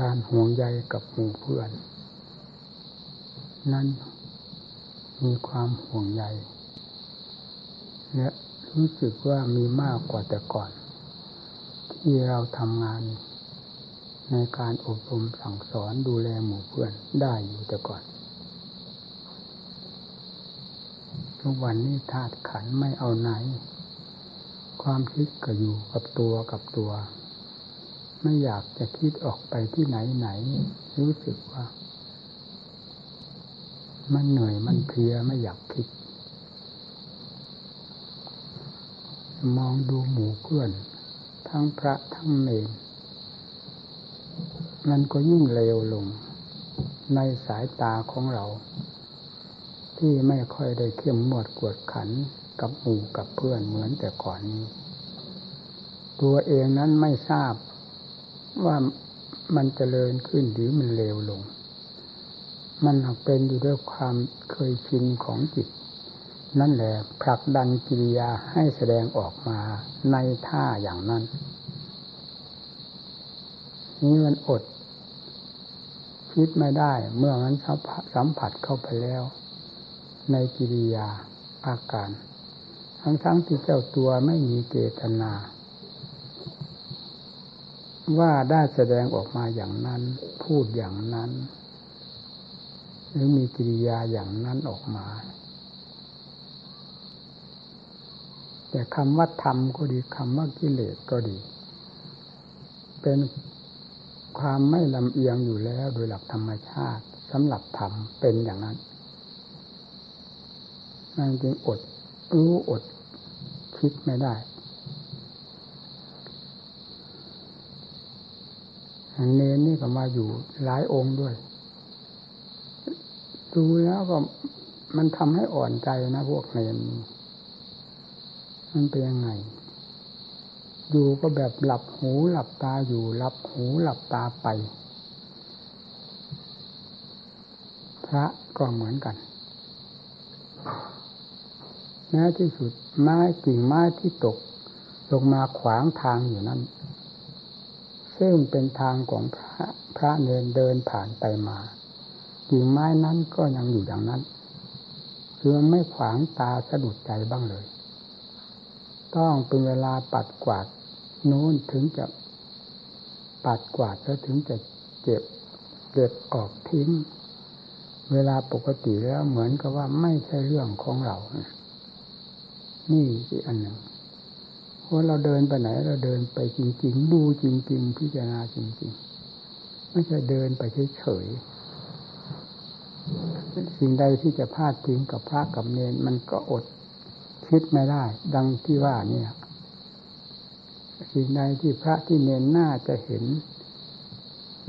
การห่วงใยกับหมู่เพื่อน นั้นมีความห่วงใยและรู้สึกว่ามีมากกว่าแต่ก่อน ที่เราทำงาน ในการอบรมสั่งสอนดูแลหมู่เพื่อนได้อยู่แต่ก่อน ทุกวันนี้ธาตุขันไม่เอาไหน ความคิดก็อยู่กับตัวกับตัว ไม่อยากจะคิดออกไปที่ไหนไหน รู้สึกว่า มันเหนื่อยมันเพลียไม่อยากคิด มองดูหมู่เพื่อน ทั้งพระทั้งเนรมันก็ยิ่งเลวลง ในสายตาของเรา ที่ไม่ค่อยได้เข้มงวดกวดขันกับหมู่กับเพื่อนเหมือนแต่ก่อนนี้ ตัวเองนั้นไม่ทราบ ว่ามันจเจริญขึ้นหรือมันเลวลง มันเป็นอยู่ด้วยความเคยชินของจิต นั่นแหละผลักดันกิริยาให้แสดงออกมาในท่าอย่างนั้น นี้มันอด คิดไม่ได้เมื่อมันสัมผัสเข้าไปแล้ว ในกิริยาอาการ ทั้งทั้งที่เจ้าตัวไม่มีเจตนา ว่าได้แสดงออกมาอย่างนั้น พูดอย่างนั้น หรือมีกิริยาอย่างนั้นออกมา แต่คำว่าธรรมก็ดีคำว่ากิเลสก็ดี เป็นความไม่ลำเอียงอยู่แล้วโดยหลักธรรมชาติสำหรับธรรมเป็นอย่างนั้นนั่นจึงอดรู้อดคิดไม่ได้ เนนนี่ก็มาอยู่หลายองค์ด้วยดูแล้วก็มันทำให้อ่อนใจนะพวกเนนมันเป็นยังไง อยู่ก็แบบหลับหูหลับตาอยู่หลับหูหลับตาไป พระก็เหมือนกันแม้ที่สุดไม้กิ่งไม้ที่ตก ลงมาขวางทางอยู่นั้น ซึ่งเป็นทางของพระพระเนรเดินผ่านไปมากิ่งไม้นั้นก็ยังอยู่อย่างนั้น คือไม่ขวางตาสะดุดใจบ้างเลย ต้องเป็นเวลาปัดกวาดนู้นถึงจะปัดกวาดแล้วถึงจะเจ็บเก็บออกทิ้ง เวลาปกติแล้วเหมือนกับว่าไม่ใช่เรื่องของเรา นี่อีกอันหนึ่ง ว่าเราเดินไปไหน เราเดินไปจริง ๆ ดูจริง ๆ พิจารณาจริง ๆ ไม่ใช่เดินไปเฉยๆสิ่งใดที่จะพลาดทิ้งกับพระกับเนนมันก็อดคิดไม่ได้ ดังที่ว่าเนี่ยสิ่งใดที่พระที่เนนน่าจะเห็น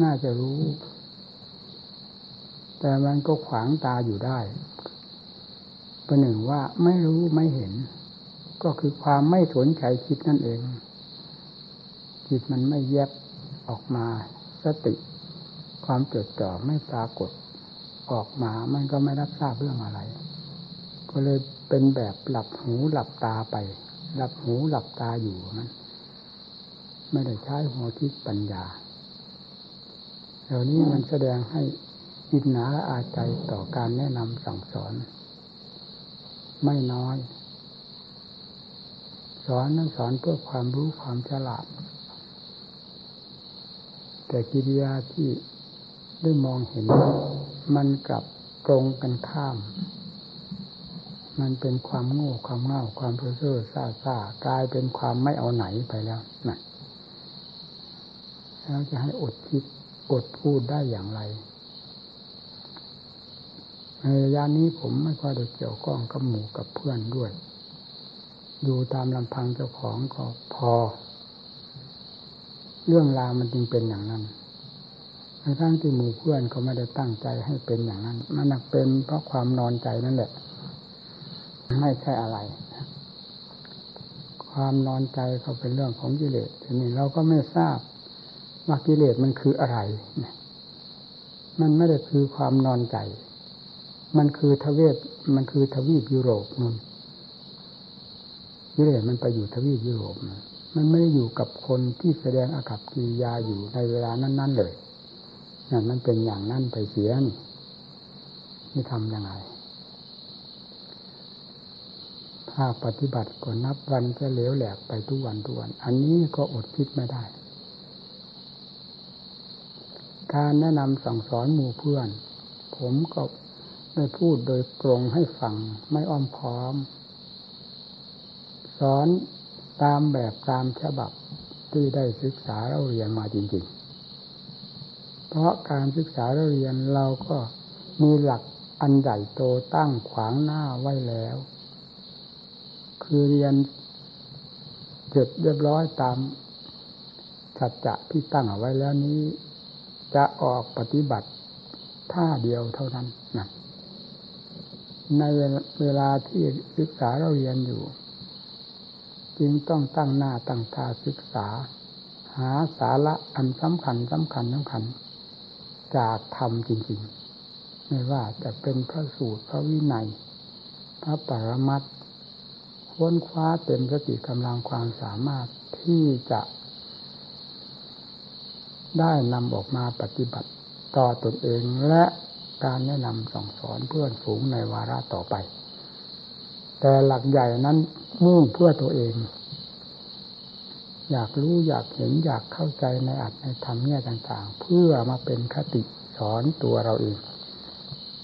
น่าจะรู้ แต่มันก็ขวางตาอยู่ได้ประหนึ่งว่าไม่รู้ไม่เห็น ก็คือความไม่สนใจคิดนั่นเอง จิตมันไม่แยบออกมาสติ ความเกิดจ่อไม่ปรากฏออกมามันก็ไม่รับทราบเรื่องอะไร ก็เลยเป็นแบบหลับหูหลับตาไป หลับหูหลับตาอยู่นั้นไม่ได้ใช้หัวคิดปัญญาเหล่านี้มันแสดงให้อินหนาอาใจต่อการแนะนำสั่งสอน ไม่น้อย สอนนั้นสอนเพื่อความรู้ความฉลาด แต่กิริยาที่ได้มองเห็นมันกลับตรงกันข้าม มันเป็นความโง่ความเง่าความเพ้อเจ้อซาซากลายเป็นความไม่เอาไหนไปแล้วนั่นแล้วจะให้อดคิดอดพูดได้อย่างไรในระยะนี้ผมไม่ค่อยได้เกี่ยวข้องกับหมู่กับเพื่อนด้วย อยู่ตามลำพังเจ้าของก็พอ เรื่องราวมันจึงเป็นอย่างนั้นในทั้งที่หมู่เพื่อนเขาไม่ได้ตั้งใจให้เป็นอย่างนั้น มันนักเป็นเพราะความนอนใจนั่นแหละ ไม่ใช่อะไร ความนอนใจเขาเป็นเรื่องของกิเลสทีนี้เราก็ไม่ทราบว่ากิเลสมันคืออะไร มันไม่ได้คือความนอนใจ มันคือทเวศมันคือทวีปยุโรปนู่น กิเลสมันไปอยู่ทวีปยุโรปมันไม่ได้อยู่กับคนที่แสดงอากับกิริยาอยู่ในเวลานั้น ๆ เลยนั่นมันเป็นอย่างนั้นไปเสียนี่นี่ทำยังไงภาคปฏิบัติก็นับวันจะเหลวแหลกไปทุกวันทุกวัน อันนี้ก็อดคิดไม่ได้ การแนะนำสั่งสอนหมู่เพื่อน ผมก็ได้พูดโดยตรงให้ฟังไม่อ้อมค้อม อนตามแบบตามฉบับที่ได้ศึกษาเราเรียนมาจริง ๆ เพราะการศึกษาเราเรียนเราก็มีหลักอันใหญ่โตตั้งขวางหน้าไว้แล้ว คือเรียนเสร็จเรียบร้อยตามสัจจะที่ตั้งเอาไว้แล้วนี้ จะออกปฏิบัติท่าเดียวเท่านั้นนะในเวลาที่ศึกษาเราเรียนอยู่ จึงต้องตั้งหน้าตั้งตาศึกษา หาสาระอันสำคัญสำคัญสำคัญ จากธรรมจริงๆ ไม่ว่าจะเป็นพระสูตรพระวินัย พระปรมัตค้นคว้าเต็มสติกำลังความสามารถที่จะ ได้นำออกมาปฏิบัติต่อตนเองและการแนะนำสั่งสอนเพื่อนฝูงในวาระต่อไป แต่หลักใหญ่นั้นมุ่งเพื่อตัวเอง อยากรู้อยากเห็นอยากเข้าใจในอัตในธรรมเนี่ยต่าง ๆ เพื่อมาเป็นคติสอนตัวเราเอง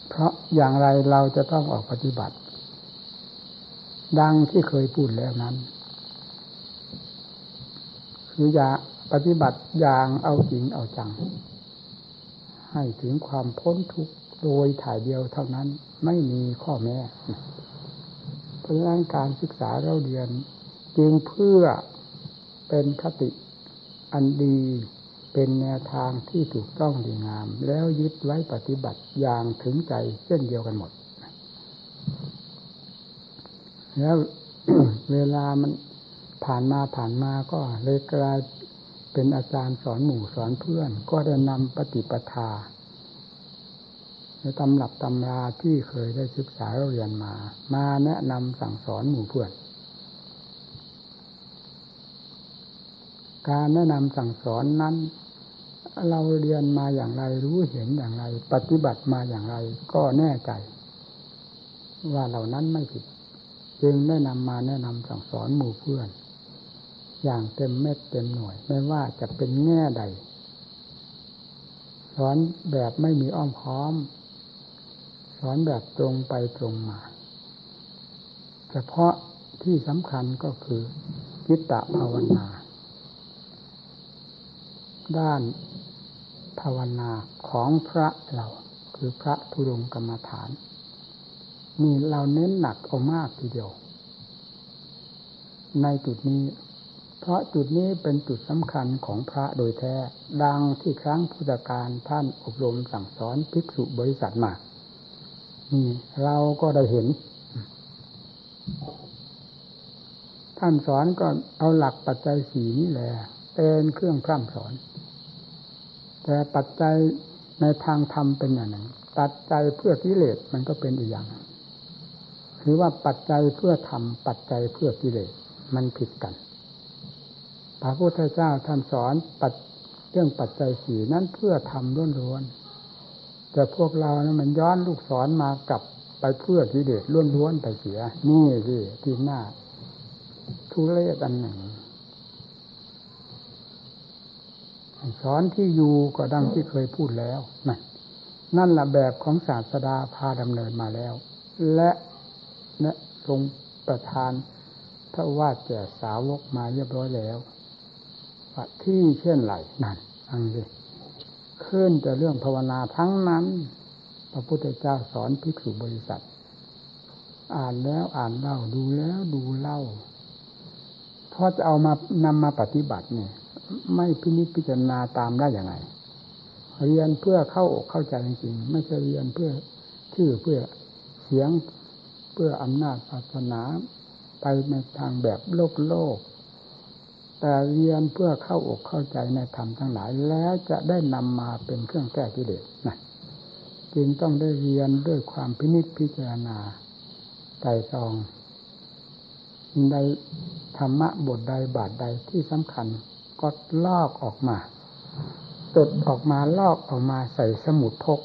เพราะอย่างไรเราจะต้องออกปฏิบัติ ดังที่เคยพูดแล้วนั้น คืออย่าปฏิบัติอย่างเอาจริงเอาจัง ให้ถึงความพ้นทุกข์โดยถ่ายเดียวเท่านั้นไม่มีข้อแม้ ราะฉะนั้นการศึกษาเราเรียน จึงเพื่อเป็นคติอันดีเป็นแนวทางที่ถูกต้องดีงาม แล้วยึดไว้ปฏิบัติอย่างถึงใจเช่นเดียวกันหมด แล้วเวลามันผ่านมาผ่านมาก็เลยกลายเป็นอาจารย์สอนหมู่สอนเพื่อน ก็ได้นำปฏิปทา ในตำรับตำราที่เคยได้ศึกษาเรียนมา มาแนะนำสั่งสอนหมู่เพื่อน การแนะนำสั่งสอนนั้น เราเรียนมาอย่างไรรู้เห็นอย่างไร ปฏิบัติมาอย่างไรก็แน่ใจ ว่าเหล่านั้นไม่ผิด จึงได้นำมาแนะนำสั่งสอนหมู่เพื่อน อย่างเต็มเม็ดเต็มหน่วย ไม่ว่าจะเป็นแง่ใดสอนแบบไม่มีอ้อมค้อม สอนแบบตรงไปตรงมา เฉพาะที่สำคัญก็คือจิตตภาวนา ด้านภาวนาของพระเราคือพระธุรงกรรมฐานนี่เราเน้นหนักเอามากทีเดียว ในจุดนี้ เพราะจุดนี้เป็นจุดสำคัญของพระโดยแท้ ดังที่ครั้งพุทธการท่านอบรมสั่งสอนภิกษุบริษัทมา นี่เราก็ได้เห็น ท่านสอนก็เอาหลักปัจจัยสีนี่แหละเป็นเครื่องพร่ำสอน แต่ปัจจัยในทางธรรมเป็นอย่างหนึ่ง ปัจจัยเพื่อกิเลสมันก็เป็นอีกอย่างหรือว่าปัจจัยเพื่อธรรมปัจจัยเพื่อกิเลสมันผิดกัน พระพุทธเจ้าท่านสอนปัจเรื่องปัจจัยสีนั้นเพื่อทำล้วน แต่พวกเรานะมันย้อนลูกศรมากลับไปเพื่อกิเลสล้วนๆไปเสีย นี่สิที่หน้าทุเรศอันหนึ่งสอนที่อยู่ก็ดังที่เคยพูดแล้วนั่นนั่นแหละแบบของศาสดาพาดำเนินมาแล้ว และนะทรงประทานพระวาดแก่สาวกมาเรียบร้อยแล้วที่เช่นไรนั่นอังเลย ขึ้นแต่เรื่องภาวนาทั้งนั้น พระพุทธเจ้าสอนภิกษุบริษัท อ่านแล้วอ่านเล่าดูแล้วดูเล่าพอจะเอามานำมาปฏิบัติเนี่ยไม่พินิจพิจารณาตามได้อย่างไรเรียนเพื่อเข้าอกเข้าใจจริงๆไม่ใช่เรียนเพื่อชื่อเพื่อเสียงเพื่ออำนาจศาสนาไปในทางแบบโลกโลก แต่เรียนเพื่อเข้าอกเข้าใจในธรรมทั้งหลาย แล้วจะได้นำมาเป็นเครื่องแก้กิเลสนะจึงต้องได้เรียนด้วยความพินิจพิจารณาใจตองในธรรมะบทใดบาทใดที่สำคัญก็ลอกออกมาตดออกมาลอกออกมาใส่สมุดพก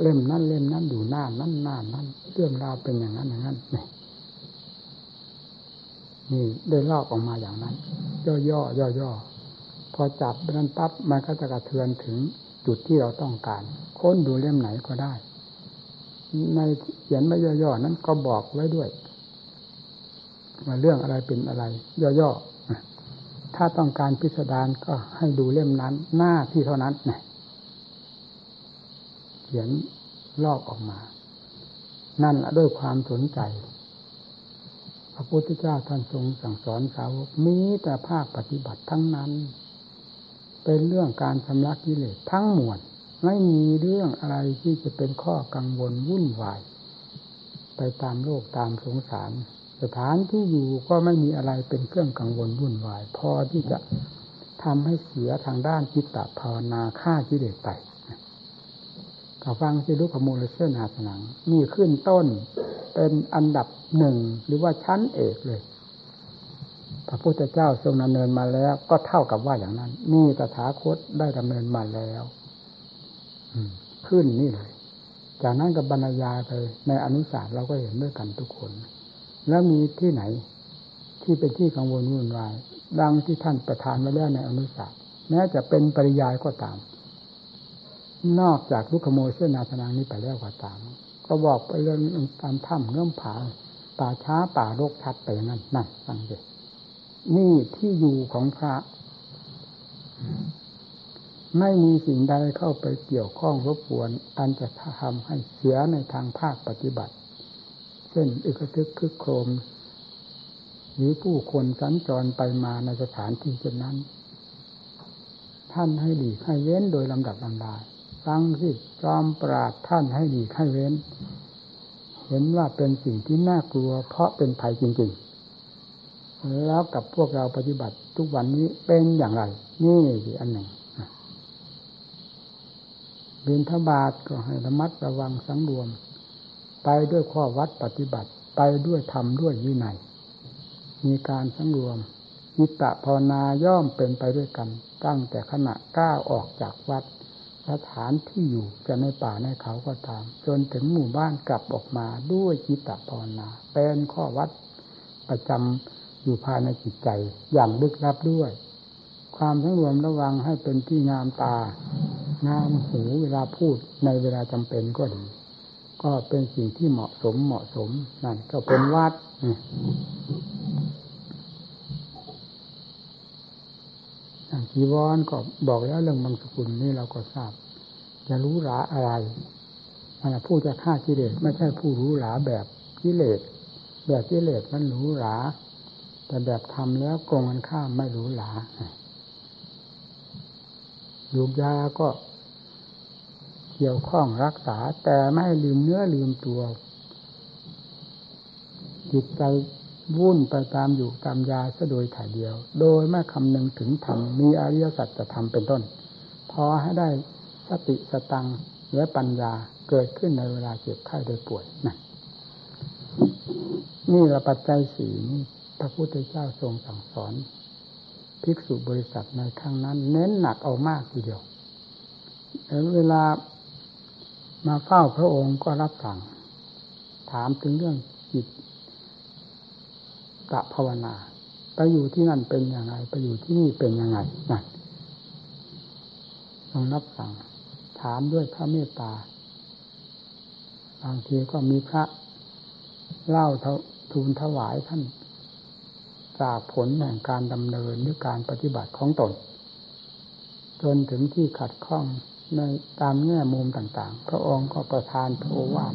เล่มนั้นเล่มนั้นอยู่หน้านั้นหน้านั้นเรื่องราวเป็นอย่างนั้นอย่างนั้นนี่ นี่ได้ลอกออกมาอย่างนั้น ย่อย่อย่อย่อพอจับนั้นปั๊บมันก็จะกระเทือนถึงจุดที่เราต้องการ ค้นดูเล่มไหนก็ได้ ในเขียนไม่ย่อๆนั้นก็บอกไว้ด้วยว่าเรื่องอะไรเป็นอะไร ย่อๆถ้าต้องการพิสดารก็ให้ดูเล่มนั้น หน้าที่เท่านั้นนะเขียนลอกออกมา นั่นละด้วยความสนใจ พระพุทธเจ้าท่านทรงสั่งสอนสาวกมีแต่ภาคปฏิบัติทั้งนั้น เป็นเรื่องการชำระกิเลสทั้งมวลไม่มีเรื่องอะไรที่จะเป็นข้อกังวลวุ่นวาย ไปตามโลกตามสงสาร สถานที่อยู่ก็ไม่มีอะไรเป็นเครื่องกังวลวุ่นวาย พอที่จะทำให้เสียทางด้านจิตตภาวนาฆ่ากิเลสไป ก็ฟังที่ลูกขโมลเส้นหาสนังนี่ขึ้นต้นเป็นอันดับหนึ่งหรือว่าชั้นเอกเลย พระพุทธเจ้าทรงดำเนินมาแล้ว ก็เท่ากับว่าอย่างนั้น นี่ตถาคตได้ดำเนินมาแล้วขึ้นนี่เลย จากนั้นกับบรรยายไปในอนุสาสเราก็เห็นด้วยกันทุกคน แล้วมีที่ไหน ที่เป็นที่กังวลวุ่นวายดังที่ท่านประทานมาแล้วในอนุสาสแม้จะเป็นปริยายก็ตาม นอกจากลุกขโมยเส้นนาธนังนี้ไปแล้วก็ตาม ก็บอกไปเรื่องตามถ้ำเงื่อมผาป่าช้าป่ารกชัดไปนั่นนั่นฟังดินี่ที่อยู่ของพระ ไม่มีสิ่งใดเข้าไปเกี่ยวข้องรบกวน อันจะทำให้เสียในทางภาคปฏิบัติ เช่นอึกทึกคึกโครมหรือผู้คนสัญจรไปมาในสถานที่เช่นนั้น ท่านให้ดีให้เว้นโดยลำดับลำดา ฟังสิจอมปราดท่านให้ดีให้เว้น เห็นว่าเป็นสิ่งที่น่ากลัว เพราะเป็นภัยจริงๆ แล้วกับพวกเราปฏิบัติทุกวันนี้เป็นอย่างไร นี่อันหนึ่งบินทบาทก็ให้ระมัดระวังสังรวม ไปด้วยข้อวัดปฏิบัติ ไปด้วยธรรมด้วยวินัยมีการสังรวมยิตะภาวนาย่อมเป็นไปด้วยกัน ตั้งแต่ขณะก้าวออกจากวัด สถานที่อยู่จะในป่าในเขาก็ตาม จนถึงหมู่บ้านกลับออกมาด้วยจิตตภาวนาเป็นข้อวัดประจำอยู่ภายในจิตใจอย่างลึกลับด้วย ความสังรวมระวังให้เป็นที่งามตา งามหูเวลาพูดในเวลาจำเป็นก็ดี ก็เป็นสิ่งที่เหมาะสมเหมาะสมนั่นก็เป็นวัดอย่าง จีวรก็บอกแล้วเรื่องบางสกุลนี่เราก็ทราบ จะรู้หลาอะไรมันผู้จะฆ่ากิเลสไม่ใช่ผู้รู้หลาแบบกิเลสแบบกิเลสมันรู้หลาแต่แบบทำแล้วกงกันข้ามไม่รู้หลายูกยาก็เกี่ยวข้องรักษา แต่ไม่ลืมเนื้อลืมตัว จิตใจ วุ่นไปตามอยู่ตามยาซะโดยถ่ายเดียว โดยไม่คำนึงถึงธรรมมีอริยสัจจะทำเป็นต้น พอให้ได้สติสตังและปัญญาเกิดขึ้นในเวลาเจ็บไข้โดยป่วยนั่นนี่ละปัจจัยสี่นี่พระพุทธเจ้าทรงสั่งสอน ภิกษุบริษัทในครั้งนั้น เน้นหนักเอามากทีเดียวเวลามาเฝ้าพระองค์ก็รับสั่ง ถามถึงเรื่องจิต กะภาวนา ไปอยู่ที่นั่นเป็นยังไง ไปอยู่ที่นี่เป็นยังไงนั่นต้องรับสั่ง ถามด้วยพระเมตตา บางทีก็มีพระเล่าทูลถวายท่าน จากผลแห่งการดำเนินหรือการปฏิบัติของตน จนถึงที่ขัดข้องในตามแง่มุมต่างๆ พระองค์ก็ประทานพระโอวาท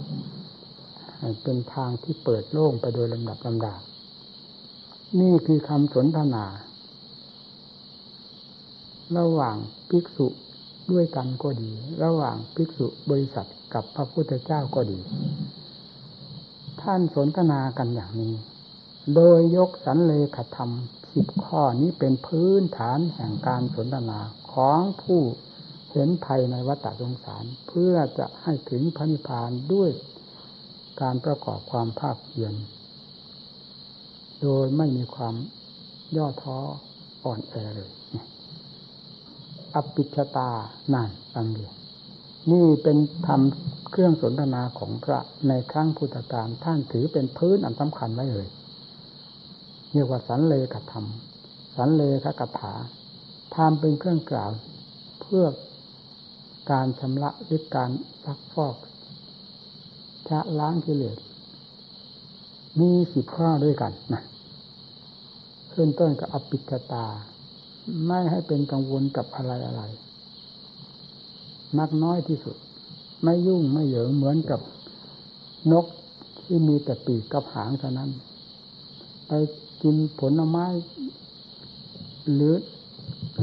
เป็นทางที่เปิดโล่งไปโดยลำดับลำดา นี่คือคำสนทนา ระหว่างภิกษุด้วยกันก็ดี ระหว่างภิกษุบริษัทกับพระพุทธเจ้าก็ดี ท่านสนทนากันอย่างนี้ โดยยกสันเลขธรรมสิบข้อนี้เป็นพื้นฐานแห่งการสนทนาของผู้เห็นภัยในวัฏสงสาร เพื่อจะให้ถึงพระนิพพานด้วยการประกอบความภาคเพียร โดยไม่มีความย่อท้ออ่อนแอเลย อปิชตานั่นฟังดีนี่เป็นธรรมเครื่องสนทนาของพระในครั้งพุทธกาลท่านถือเป็นพื้นอันสำคัญไว้เลยเรียกว่าสันเลกธรรม สันเลขกถาทำเป็นเครื่องกล่าว เพื่อการชำระหรือการซักฟอกชะล้างกิเลส มีสิบข้อด้วยกันนะขึ้นต้นกับอภิชตา ไม่ให้เป็นกังวลกับอะไรอะไรมักน้อยที่สุด ไม่ยุ่งไม่เหยิงเหมือนกับนกที่มีแต่ปีกกับหางเท่านั้น ไปกินผลไม้ หรือ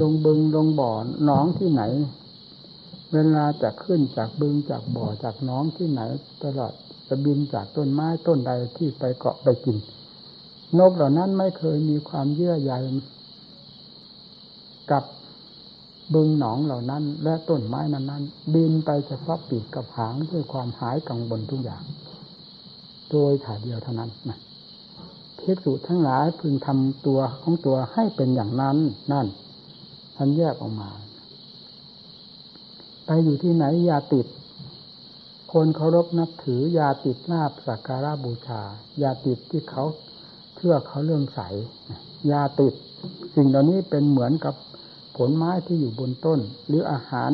ลงบึงลงบ่อหนองที่ไหน เวลาจะขึ้นจากบึงจากบ่อจากหนองที่ไหนตลอด จะบินจากต้นไม้ต้นใดที่ไปเกาะไปกิน นกเหล่านั้นไม่เคยมีความเยื่อใยกับบึงหนองเหล่านั้น และต้นไม้นั้นนั้นบินไปเฉพาะปีกกับหางด้วยความหายกังวลทุกอย่าง โดยถ่ายเดียวเท่านั้นนะเทกสุทั้งหลายพึงทำตัวของตัวให้เป็นอย่างนั้นนั่นท่านแยกออกมา ไปอยู่ที่ไหนอย่าติด คนเคารพนับถือ อย่าติดลาบสักการะบูชา อย่าติดที่เขาเชื่อเขาเรื่องใสอย่าติด สิ่งเหล่านี้เป็นเหมือนกับผลไม้ที่อยู่บนต้น หรืออาหาร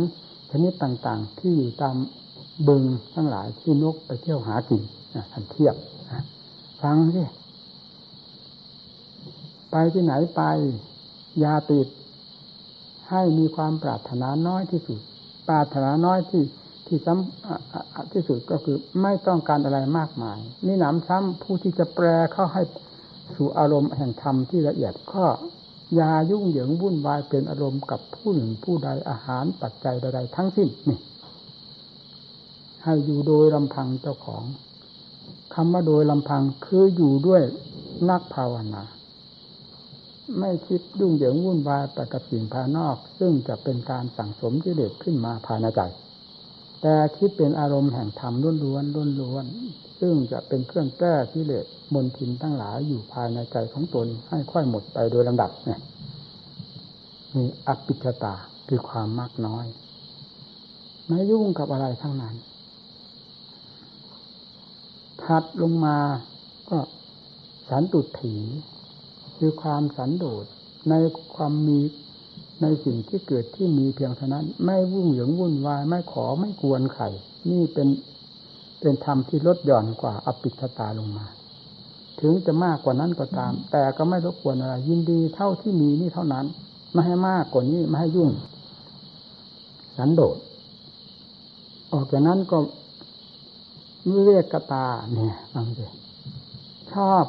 ชนิดต่างๆ ที่อยู่ตามบึงทั้งหลายที่นกไปเที่ยวหากินท่านเทียบฟังสิไปที่ไหนไป ยาติด ให้มีความปรารถนาน้อยที่สุด ปรารถนาน้อยที่ ที่ซ้ำที่สุดก็คือไม่ต้องการอะไรมากมายนี่หนำซ้ำผู้ที่จะแปลเข้าให้สู่อารมณ์แห่งธรรมที่ละเอียดก็ยายุ่งเหยิงวุ่นวายเป็นอารมณ์กับผู้หนึ่งผู้ใดอาหารปัจจัยใดๆทั้งสิ้นนี่ให้อยู่โดยลำพังเจ้าของคำว่าโดยลำพังคืออยู่ด้วยนักภาวนา ไม่คิดยุ่งเหยิงวุ่นวายไปกับสิ่งภายนอก ซึ่งจะเป็นการสั่งสมกิเลสขึ้นมาภายในใจ แต่คิดเป็นอารมณ์แห่งธรรมล้วนๆล้วนๆซึ่งจะเป็นเครื่องแก้กิเลสมนทินทั้งหลายอยู่ภายในใจของตนให้ค่อยหมดไปโดยลำดับเนี่ยมีอภิชตาคือความมากน้อย ไม่ยุ่งกับอะไรทั้งนั้นถัดลงมาก็สันตุถี คือความสันโดษในความมี ในสิ่งที่เกิดที่มีเพียงเท่านั้น ไม่วุ่นเหยิงวุ่นวายไม่ขอไม่กวนไข่ นี่เป็นเป็นธรรมที่ลดหย่อนกว่าอภิชตาลงมา ถึงจะมากกว่านั้นก็ตาม แต่ก็ไม่รบกวนอะไรยินดีเท่าที่มีนี่เท่านั้น ไม่ให้มากกว่านี้ไม่ให้ยุ่ง สันโดษออกจากนั้นก็วิเวกตาเนี่ยฟังดิชอบ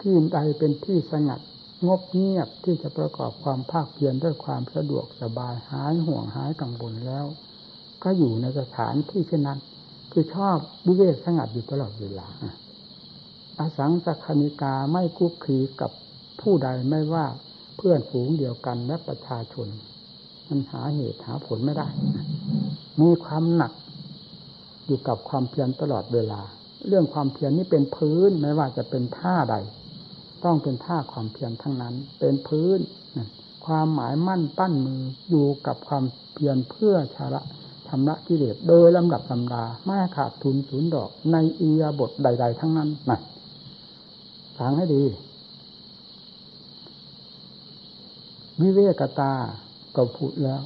ที่ใดเป็นที่สงัด งบเงียบที่จะประกอบความภาคเพียรด้วยความสะดวกสบายหายห่วงหายกังวลแล้ว ก็อยู่ในสถานที่เช่นนั้น คือชอบวิเวกสงัดอยู่ตลอดเวลาอาสังสคณิกาไม่คุกคีกับผู้ใดไม่ว่าเพื่อนฝูงเดียวกันและประชาชน มันหาเหตุหาผลไม่ได้ มีความหนักอยู่กับความเพียรตลอดเวลา เรื่องความเพียรนี้เป็นพื้นไม่ว่าจะเป็นท่าใด ต้องเป็นท่าความเพียรทั้งนั้น เป็นพื้น ความหมายมั่นปั้นมืออยู่กับความเพียรเพื่อชาระทำละกิเลสโดยลำดับลำดาไม่ขาดทุนศูนย์ดอก ในอียาบทใด ๆ ทั้งนั้นนะฟังให้ดี วิเวกตาก็พูดแล้ว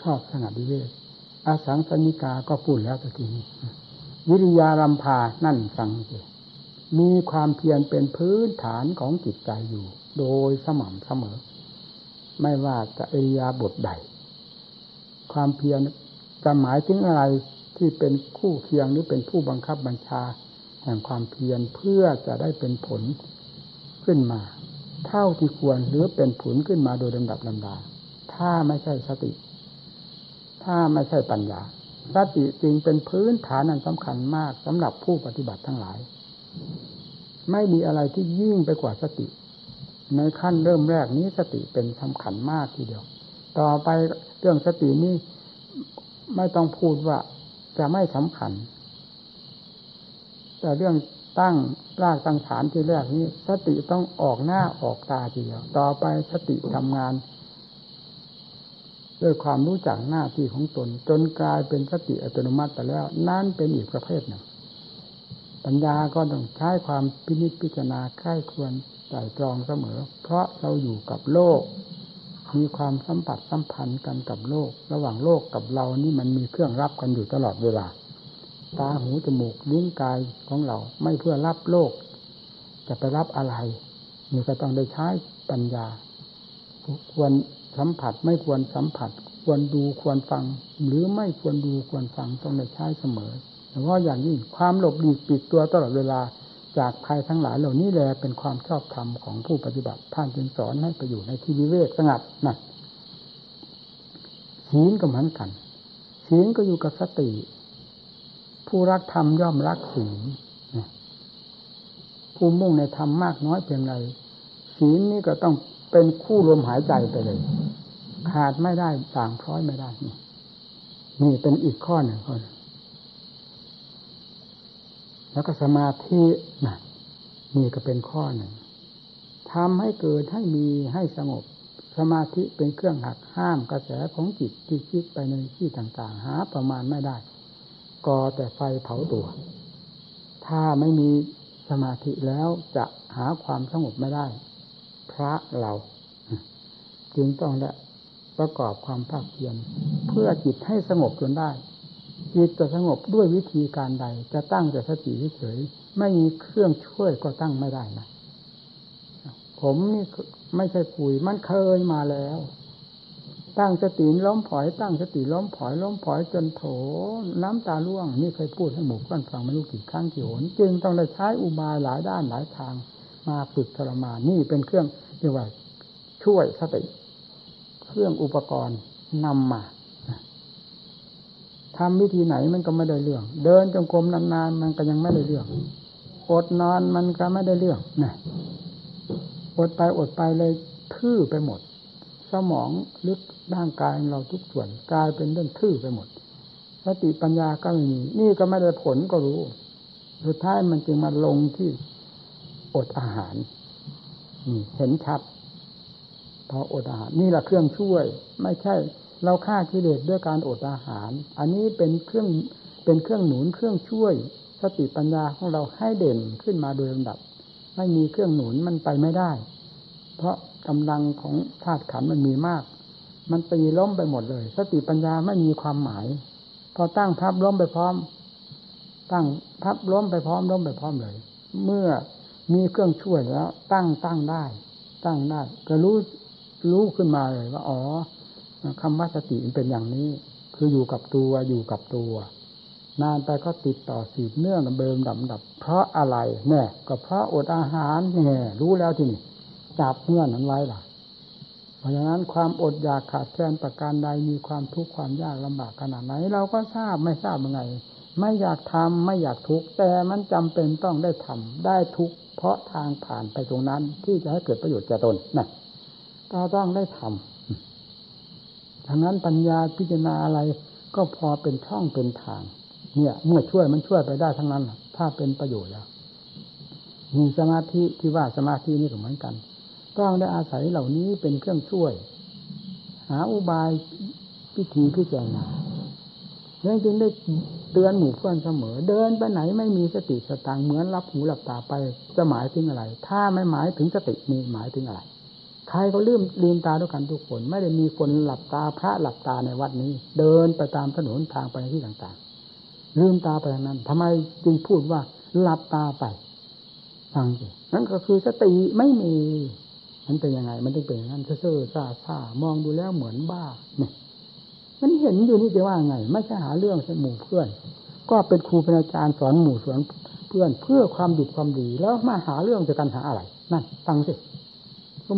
ชอบขนาดวิเวกอาสังสนิกาก็พูดแล้วตะกี้นี้วิริยารัมพานั่นฟังสิ มีความเพียรเป็นพื้นฐานของจิตใจอยู่ โดยสม่ำเสมอ ไม่ว่าจะเอียาบทใด ความเพียรจะหมายถึงอะไรที่เป็นคู่เคียงหรือเป็นผู้บังคับบัญชา แห่งความเพียรเพื่อจะได้เป็นผลขึ้นมา เท่าที่ควรหรือเป็นผลขึ้นมาโดยลำดับลำดา ถ้าไม่ใช่สติ ถ้าไม่ใช่ปัญญาสติจริงเป็นพื้นฐานอันสำคัญมากสำหรับผู้ปฏิบัติทั้งหลาย ไม่มีอะไรที่ยิ่งไปกว่าสติ ในขั้นเริ่มแรกนี้สติเป็นสำคัญมากทีเดียว ต่อไปเรื่องสตินี้ไม่ต้องพูดว่าจะไม่สำคัญ แต่เรื่องตั้งรากตั้งฐานที่แรกนี้ สติต้องออกหน้าออกตาทีเดียว ต่อไปสติทำงาน ด้วยความรู้จักหน้าที่ของตน จนกลายเป็นสติอัตโนมัติไปแล้ว นั่นเป็นอีกประเภทหนึ่ง ปัญญาก็ต้องใช้ความพินิจพิจารณาใกล้ควรใส่ตรองเสมอ เพราะเราอยู่กับโลก มีความสัมผัสสัมพันธ์กันกับโลก ระหว่างโลกกับเรานี่มันมีเครื่องรับกันอยู่ตลอดเวลา ตาหูจมูกลิ้นกายของเราไม่เพื่อรับโลก จะไปรับอะไรนี่ก็ต้องได้ใช้ปัญญา ควรสัมผัสไม่ควรสัมผัส ควรดูควรฟัง หรือไม่ควรดูควรฟังต้องได้ใช้เสมอ แต่ว่าอย่างยิ่งความหลบหลีกปิดตัวตลอดเวลาจากภัยทั้งหลายเหล่านี้แลเป็นความชอบธรรมของผู้ปฏิบัติท่านจึงสอนให้ไปอยู่ในที่วิเวกสงัดนั่นศีลก็เหมือนกันศีลก็อยู่กับสติ ผู้รักธรรมย่อมรักศีลผู้มุ่งในธรรมมากน้อยเพียงไรศีลนี่ก็ต้องเป็นคู่ลมหายใจไปเลย ขาดไม่ได้ต่างพร้อยไม่ได้นี่นี่เป็นอีกข้อหนึ่งคน แล้วก็สมาธินะนี่ก็เป็นข้อหนึ่งทำให้เกิดให้มีให้สงบ สมาธิเป็นเครื่องหักห้ามกระแสของจิตที่คิดไปในที่ต่างๆ หาประมาณไม่ได้ก่อแต่ไฟเผาตัว ถ้าไม่มีสมาธิแล้วจะหาความสงบไม่ได้ พระเรา จึงต้องได้ประกอบความภาคเพียรเพื่อจิตให้สงบจนได้ จิตจะสงบด้วยวิธีการใด จะตั้งแต่สติเฉยไม่มีเครื่องช่วยก็ตั้งไม่ได้นะผมนี่ไม่ใช่คุยมันเคยมาแล้ว ตั้งสติล้มผอย ตั้งสติล้มผอยล้มผอยจนโถ น้ำตาล่วง นี่เคยพูดให้หมู่ก้อนฟังไม่รู้กี่ครั้งกี่หนจึงต้องได้ใช้อุบายหลายด้านหลายทาง มาฝึกทรมานนี่เป็นเครื่องเรียกว่าช่วยสติ เครื่องอุปกรณ์นำมา ทำวิธีไหนมันก็ไม่ได้เรื่อง เดินจงกรมนานๆมันก็ยังไม่ได้เรื่องอดนอนมันก็ไม่ได้เรื่องนะอดไปอดไปเลยทื่อไปหมด สมองลึกร่างกายเราทุกส่วนกลายเป็นเรื่องทื่อไปหมดสติปัญญาก็ไม่มีนี่ก็ไม่ได้ผลก็รู้ สุดท้ายมันจึงมาลงที่อดอาหารนี่เห็นชัดพออดอาหารนี่แหละเครื่องช่วย ไม่ใช่ เราฆ่ากิเลสด้วยการอดอาหาร อันนี้เป็นเครื่องเป็นเครื่องหนุนเครื่องช่วยสติปัญญาของเราให้เด่นขึ้นมาโดยลำดับ ไม่มีเครื่องหนุนมันไปไม่ได้ เพราะกำลังของธาตุขันมันมีมาก มันตีล้มไปหมดเลย สติปัญญาไม่มีความหมาย พอตั้งพับล้มไปพร้อม ตั้งพับล้มไปพร้อมล้มไปพร้อมเลย เมื่อมีเครื่องช่วยแล้ว ตั้งตั้งได้ ตั้งได้ก็รู้รู้ขึ้นมาเลยว่าอ๋อ คำว่าสติเป็นอย่างนี้ คืออยู่กับตัวอยู่กับตัวนานไปก็ติดต่อสืบเนื่องเบิมดับดับ เพราะอะไรเนี่ยก็เพราะอดอาหารเนี่ยรู้แล้วที่นี่จับเงื่อนนั้นไว้ล่ะ เพราะฉะนั้นความอดอยากขาดแคลนประการใดมีความทุกข์ความยากลำบากขนาดไหน เราก็ทราบไม่ทราบยังไง ไม่อยากทำไม่อยากทุกข์แต่มันจำเป็นต้องได้ทำได้ทุกข์เพราะทางผ่านไปตรงนั้นที่จะให้เกิดประโยชน์แก่ตนนะเราต้องได้ทำดังนั้นปัญญาพิจารณาอะไรก็พอเป็นช่องเป็นทาง เนี่ย เมื่อช่วยมันช่วยไปได้ทั้งนั้น ถ้าเป็นประโยชน์แล้วมีสมาธิที่ว่าสมาธินี่ก็เหมือนกัน ต้องได้อาศัยเหล่านี้เป็นเครื่องช่วย หาอุบายพิธีพิจารณาเรื่องจึงได้เตือนหมู่เพื่อนเสมอ เดินไปไหนไม่มีสติสตางเหมือนรับหูหลับตาไปจะหมายถึงอะไร ถ้าไม่หมายถึงสตินี่หมายถึงอะไร ใครก็ลืมลืมตาด้วยกันทุกคน ไม่ได้มีคนหลับตาพระหลับตาในวัดนี้ เดินไปตามถนนทางไปที่ต่างๆ ลืมตาไปนั้นทำไมจึงพูดว่าหลับตาไปฟังสินั่นก็คือสติไม่มีมันเป็นยังไง มันต้องเป็นอย่างนั้นเซ่อซ่าซ่ามองดูแล้วเหมือนบ้าเนี่ยมันเห็นอยู่นี่จะว่าไง ไม่ใช่หาเรื่องหมู่เพื่อน ก็เป็นครูเป็นอาจารย์สอนหมู่สอนเพื่อนเพื่อความดีความดีแล้วมาหาเรื่องจะกันหาอะไรนั่นฟังสิ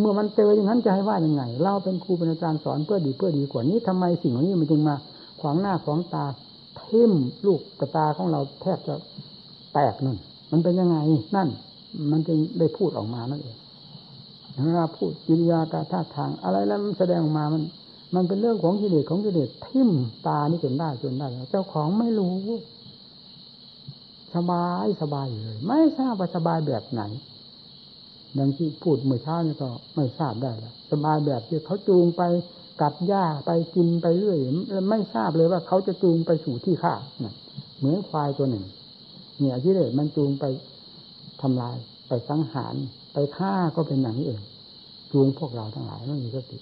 เมื่อมันเจออย่างนั้นจะให้ว่ายังไง เราเป็นครูเป็นอาจารย์สอนเพื่อดีเพื่อดีกว่านี้ทำไมสิ่งเหล่านี้มันจึงมาขวางหน้าขวางตาเทิ่มลูกกระตาของเราแทบจะแตกนั่นมันเป็นยังไงนั่น มันจึงได้พูดออกมานั่นเองเวลาพูดกิริยาการท่าทางอะไรแล้วมันแสดงออกมามัน มันเป็นเรื่องของกิเลสของกิเลสทิ่มตานี่จนได้จนได้เจ้าของไม่รู้ สบายสบายเลย ไม่ทราบว่าสบายแบบไหน ดังที่พูดเมื่อเช้านี่ก็ไม่ทราบได้แล้วสบายแบบที่เขาจูงไปกัดหญ้าไปกินไปเรื่อยไม่ทราบเลยว่าเขาจะจูงไปสู่ที่ฆ่าเหมือนควายตัวหนึ่ง เนี่ยที่เด็มันจูงไปทำลาย ไปสังหาร ไปฆ่าก็เป็นอย่างนี้เอง จูงพวกเราทั้งหลายไม่มีสติ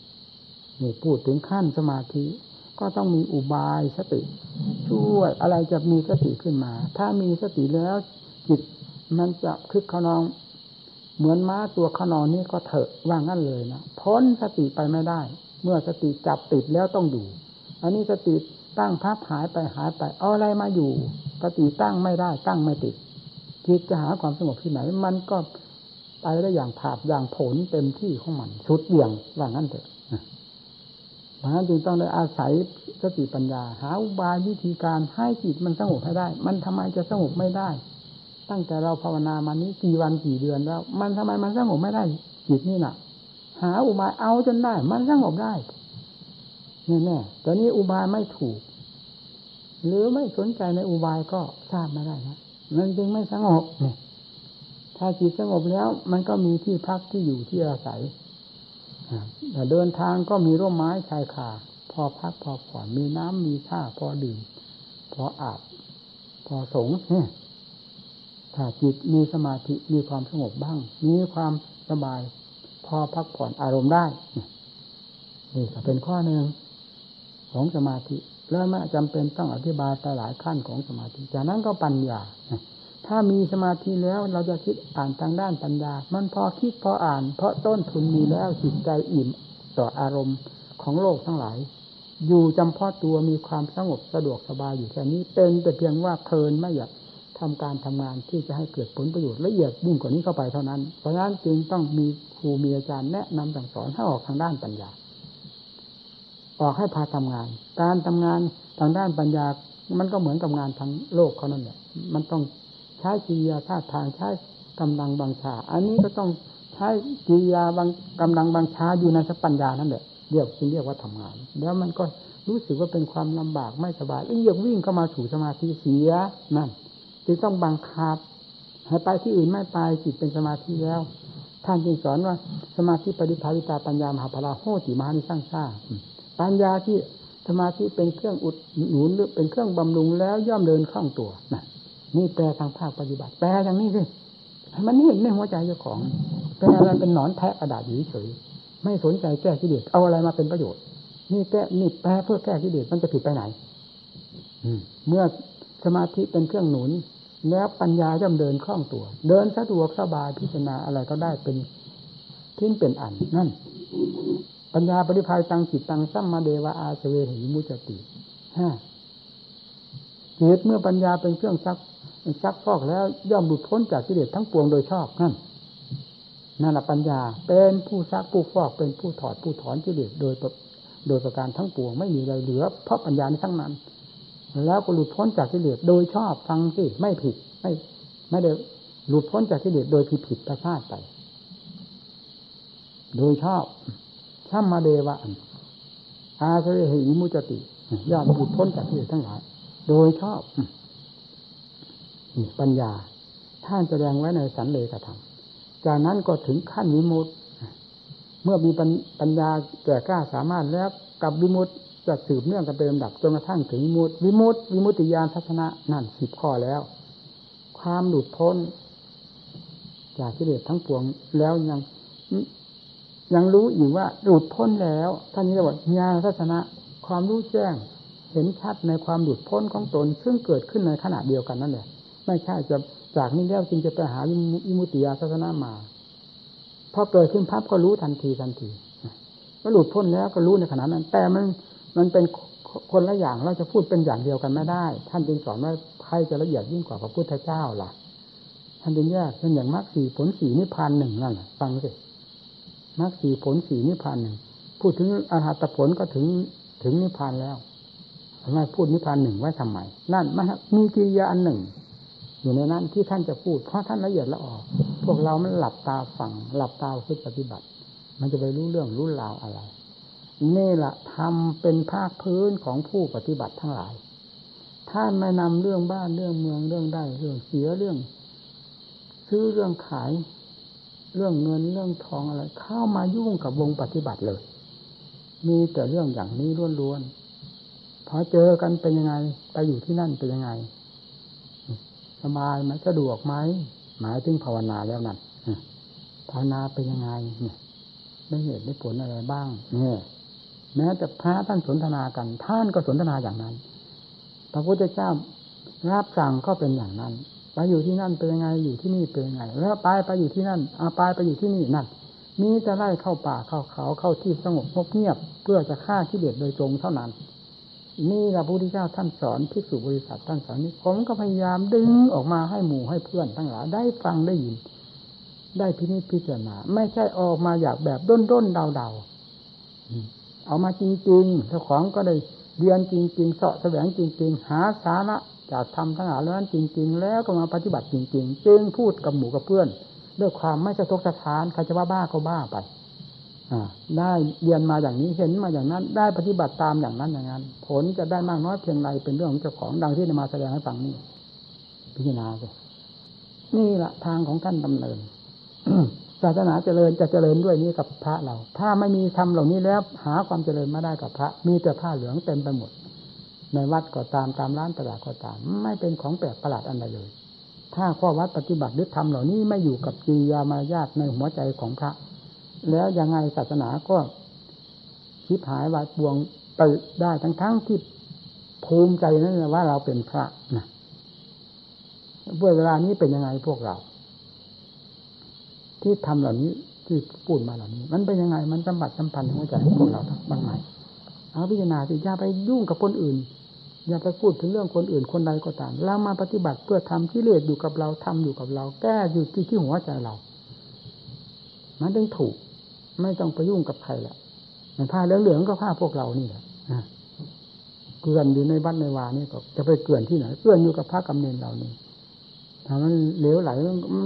นี่พูดถึงขั้นสมาธิ ก็ต้องมีอุบายสติ ช่วยอะไรจะมีสติขึ้นมา ถ้ามีสติแล้วจิตมันจะคึกขนอง เหมือนม้าตัวขนองนี้ก็เถอะว่างั้นเลยนะพ้นสติไปไม่ได้ เมื่อสติจับติดแล้วต้องอยู่ อันนี้สติตั้งพับหายไปหายไปเอาอะไรมาอยู่สติตั้งไม่ได้ ตั้งไม่ติดจิตจะหาความสงบที่ไหน มันก็ไปได้อย่างผาดอย่างผลเต็มที่ของมันชุดเบี่ยงว่างั้นเถอะเพราะนั้นจึงต้องได้อาศัยสติปัญญา หาอุบายวิธีการให้จิตมันสงบให้ได้ มันทำไมจะสงบไม่ได้ ตั้งแต่เราภาวนามานี้กี่วันกี่เดือนแล้ว มันทำไมมันสงบไม่ได้จิตนี่น่ะ หาอุบายเอาจนได้ มันสงบได้แน่ๆแต่นี้อุบายไม่ถูก หรือไม่สนใจในอุบายก็ทราบไม่ได้นะมันจึงไม่สงบเนี่ยถ้าจิตสงบแล้ว มันก็มีที่พักที่อยู่ที่อาศัยแต่เดินทางก็มีร่มไม้ชายคาพอพักพอผ่อนมีน้ำมีท่าพอดื่มพออาบพอสงเนี่ย ถ้าจิตมีสมาธิมีความสงบบ้าง มีความสบาย พอพักผ่อนอารมณ์ได้นี่ก็เป็นข้อหนึ่งของสมาธิแล้วไม่จำเป็นต้องอธิบายไปหลายขั้นของสมาธิ จากนั้นก็ปัญญา ถ้ามีสมาธิแล้วเราจะคิดอ่านทางด้านปัญญา มันพอคิดพออ่าน เพราะต้นทุนมีแล้วจิตใจอิ่มต่ออารมณ์ของโลกทั้งหลาย อยู่จำเพาะตัวมีความสงบสะดวกสบายอยู่แค่นี้ เป็นแต่เพียงว่าเพลินไม่อยาก ทำการทำงานที่จะให้เกิดผลประโยชน์ละเอียดยิ่งกว่านี้เข้าไปเท่านั้น เพราะฉะนั้นจึงต้องมีครูมีอาจารย์แนะนำสั่งสอนให้ออกทางด้านปัญญา ออกให้พาทำงาน การทำงานทางด้านปัญญา มันก็เหมือนกับงานทางโลกเขานั่นแหละมันต้องใช้กิริยาท่าทางใช้กำลังบังชา อันนี้ก็ต้องใช้กิริยาบางกำลังบังชาอยู่ในสปัญญานั่นแหละเรียกจึงเรียกว่าทำงาน แล้วมันก็รู้สึกว่าเป็นความลำบากไม่สบายเอียกวิ่งเข้ามาสู่สมาธิเสียนั่น จึงต้องบังคับให้ไปที่อื่นไม่ไปจิตเป็นสมาธิแล้ว ท่านจึงสอนว่าสมาธิปฏิภาวิตาปัญญามหาพลาโหติมานิสร้างซ่าปัญญาที่สมาธิเป็นเครื่องอุดหนุนหรือเป็นเครื่องบำรุงแล้วย่อมเดินคล่องตัวนะนี่แปลทางภาคปฏิบัติ แปลอย่างนี้สิมันเห็นในหัวใจเจ้าของแปลอะไรเป็นหนอนแทะกระดาษอยู่เฉยไม่สนใจแก้กิเลสเอาอะไรมาเป็นประโยชน์ นี่แก้นี่แปลเพื่อแก้กิเลสมันจะผิดไปไหนอืเมื่อสมาธิเป็นเครื่องหนุน แล้วปัญญาย่อมเดินคล่องตัว เดินสะดวกสบายพิจารณาอะไรก็ได้เป็นทิ้นเป็นอันนั่น ปัญญาปริภายตังจิตตังสัมมาเดวะอาเสเวหิมุจติห้าจิตเมื่อปัญญาเป็นเครื่องซักซักฟอกแล้วย่อมหลุดพ้นจากกิเลสทั้งปวงโดยชอบนั่นนั่นแหละปัญญาเป็นผู้ซักผู้ฟอกเป็นผู้ถอดผู้ถอนกิเลสโดยโดยประการทั้งปวงไม่มีอะไรเหลือเพราะปัญญาในทั้งนั้น แล้วก็หลุดพ้นจากกิเลสโดยชอบฟังสิไม่ผิด ไม่ไม่ได้หลุดพ้นจากกิเลสโดยผิดผิดประพลาดไป โดยชอบสัมมาเดวะอาเสหิมุจติยอมหลุดพ้นจากที่ทั้งหลาย โดยชอบปัญญาท่านแสดงไว้ในสันเลกธรรมจากนั้นก็ถึงขั้นวิมุตเมื่อมีปัญญาแก่กล้าสามารถแล้วกับวิมุต จะสืบเนื่องกันเป็นลำดับจนกระทั่งถึงวิมุตวิมุตวิมุตติยานทัศนะนั่นสิบข้อแล้ว ความหลุดพ้น จากกิเลสทั้งปวงแล้วยังยังรู้อีกว่าหลุดพ้นแล้วท่านนี้เรียกว่าญาณทัศนะ ความรู้แจ้ง เห็นชัดในความหลุดพ้นของตน ซึ่งเกิดขึ้นในขณะเดียวกันนั่นแหละไม่ใช่จะจากนี้แล้วจึงจะไปหาอิมุติยาทัศนะมาพอเกิดขึ้นพับก็รู้ทันทีทันทีก็หลุดพ้นแล้วก็รู้ในขณะนั้น แต่มัน มันเป็นคนละอย่างเราจะพูดเป็นอย่างเดียวกันไม่ได้ ท่านจึงสอนว่าใครจะละเอียดยิ่งกว่าพระพุทธเจ้าล่ะ ท่านจึงแยกเป็นอย่างมรรคสี่ผลสี่นิพพานหนึ่งนั่นแหละฟังสิมรรคสี่ผลสี่นิพพานหนึ่งพูดถึงอรหัตผลก็ถึงถึงนิพพานแล้วทำไมพูดนิพพานหนึ่งไว้ทำไมนั่นมันมีกิริยาอันหนึ่ง อยู่ในนั้นที่ท่านจะพูดเพราะท่านละเอียดละออกพวกเรามันหลับตาฟังหลับตาคิดปฏิบัติ มันจะไปรู้เรื่องรู้ราวอะไร นี่แหละทำเป็นภาคพื้นของผู้ปฏิบัติทั้งหลาย ท่านไม่นำเรื่องบ้านเรื่องเมืองเรื่องได้เรื่องเสียเรื่อง ซื้อเรื่องขาย เรื่องเงินเรื่องทองอะไร เข้ามายุ่งกับวงปฏิบัติเลย มีแต่เรื่องอย่างนี้ล้วนๆพอเจอกันเป็นยังไงไปอยู่ที่นั่นเป็นยังไงสบายไหมสะดวกไหมหมายถึงภาวนาแล้วนั่นภาวนาเป็นยังไงเนี่ยได้เหตุได้ผลอะไรบ้างเนี่ย แม้แต่พระท่านสนทนากัน ท่านก็สนทนาอย่างนั้น พระพุทธเจ้ารับสั่งก็เป็นอย่างนั้น ไปอยู่ที่นั่นเป็นยังไงอยู่ที่นี่เป็นยังไง แล้วไปไปอยู่ที่นั่นอาไปไปอยู่ที่นี่นั่นมีจะไล่เข้าป่าเข้าเขาเข้าที่สงบงบเงียบ เพื่อจะฆ่าที่เด็ดโดยตรงเท่านั้น นี่พระพุทธเจ้าท่านสอนภิกษุบริษัทท่านสอนนี้ผมก็พยายามดึงออกมาให้หมู่ให้เพื่อนทั้งหลายได้ฟังได้ยิน ได้พินิจพิจารณาไม่ใช่ออกมาอยากแบบด้นด้นเดาเดา เอามาจริงๆเจ้าของก็ได้เรียนจริงๆเสาะแสวงจริง ๆ หาสาระจากทำทั้งหลายนั้นจริง ๆ แล้วก็มาปฏิบัติจริง ๆ จึงพูดกับหมู่กับเพื่อนด้วยความไม่สะทกสะท้านใครจะว่าบ้าก็บ้าไปได้เรียนมาอย่างนี้เห็นมาอย่างนั้น ได้ปฏิบัติตามอย่างนั้นอย่างนั้น ผลจะได้มากน้อยเพียงไรเป็นเรื่องของเจ้าของดังที่นมาแสดงให้ฟังนี่พิจารณาสินี่แหละทางของท่านดำเนิน ศาสนาเจริญจะเจริญด้วยนี้กับพระเรา ถ้าไม่มีทำเหล่านี้แล้วหาความเจริญมาได้กับพระ มีแต่ผ้าเหลืองเต็มไปหมด ในวัดก็ตามตามร้านตลาดก็ตาม ไม่เป็นของแปลกประหลาดอันใดเลย ถ้าข้อวัดปฏิบัติหรือทำเหล่านี้ไม่อยู่กับจียามายาทในหัวใจของพระ แล้วยังไงศาสนาก็ชิบหายวายปวงไปได้ทั้งทั้งที่ภูมิใจนั่นแหละว่าเราเป็นพระนะเวลานี้เป็นยังไงพวกเรา ที่ทำเหล่านี้ที่พูดมาเหล่านี้ มันเป็นยังไง มันสัมผัสสัมพันธ์หัวใจของเราบ้างไหมเอาพิจารณาสิอย่าไปยุ่งกับคนอื่น อย่าไปพูดถึงเรื่องคนอื่นคนใดก็ตามเรามาปฏิบัติเพื่อทำที่เลสอยู่กับเราทำอยู่กับเรา แก้อยู่ที่ที่หัวใจเรา มันต้องถูก ไม่ต้องไปยุ่งกับใครแหละมันผ้าเหลืองๆก็ผ้าพวกเรานี่แหละเกลื่อนอยู่ในบ้านในวานี่ก็จะไปเกลื่อนที่ไหนเกลื่อนอยู่กับพระกำเนิดเรานี่ถ้ามันเหลวไหล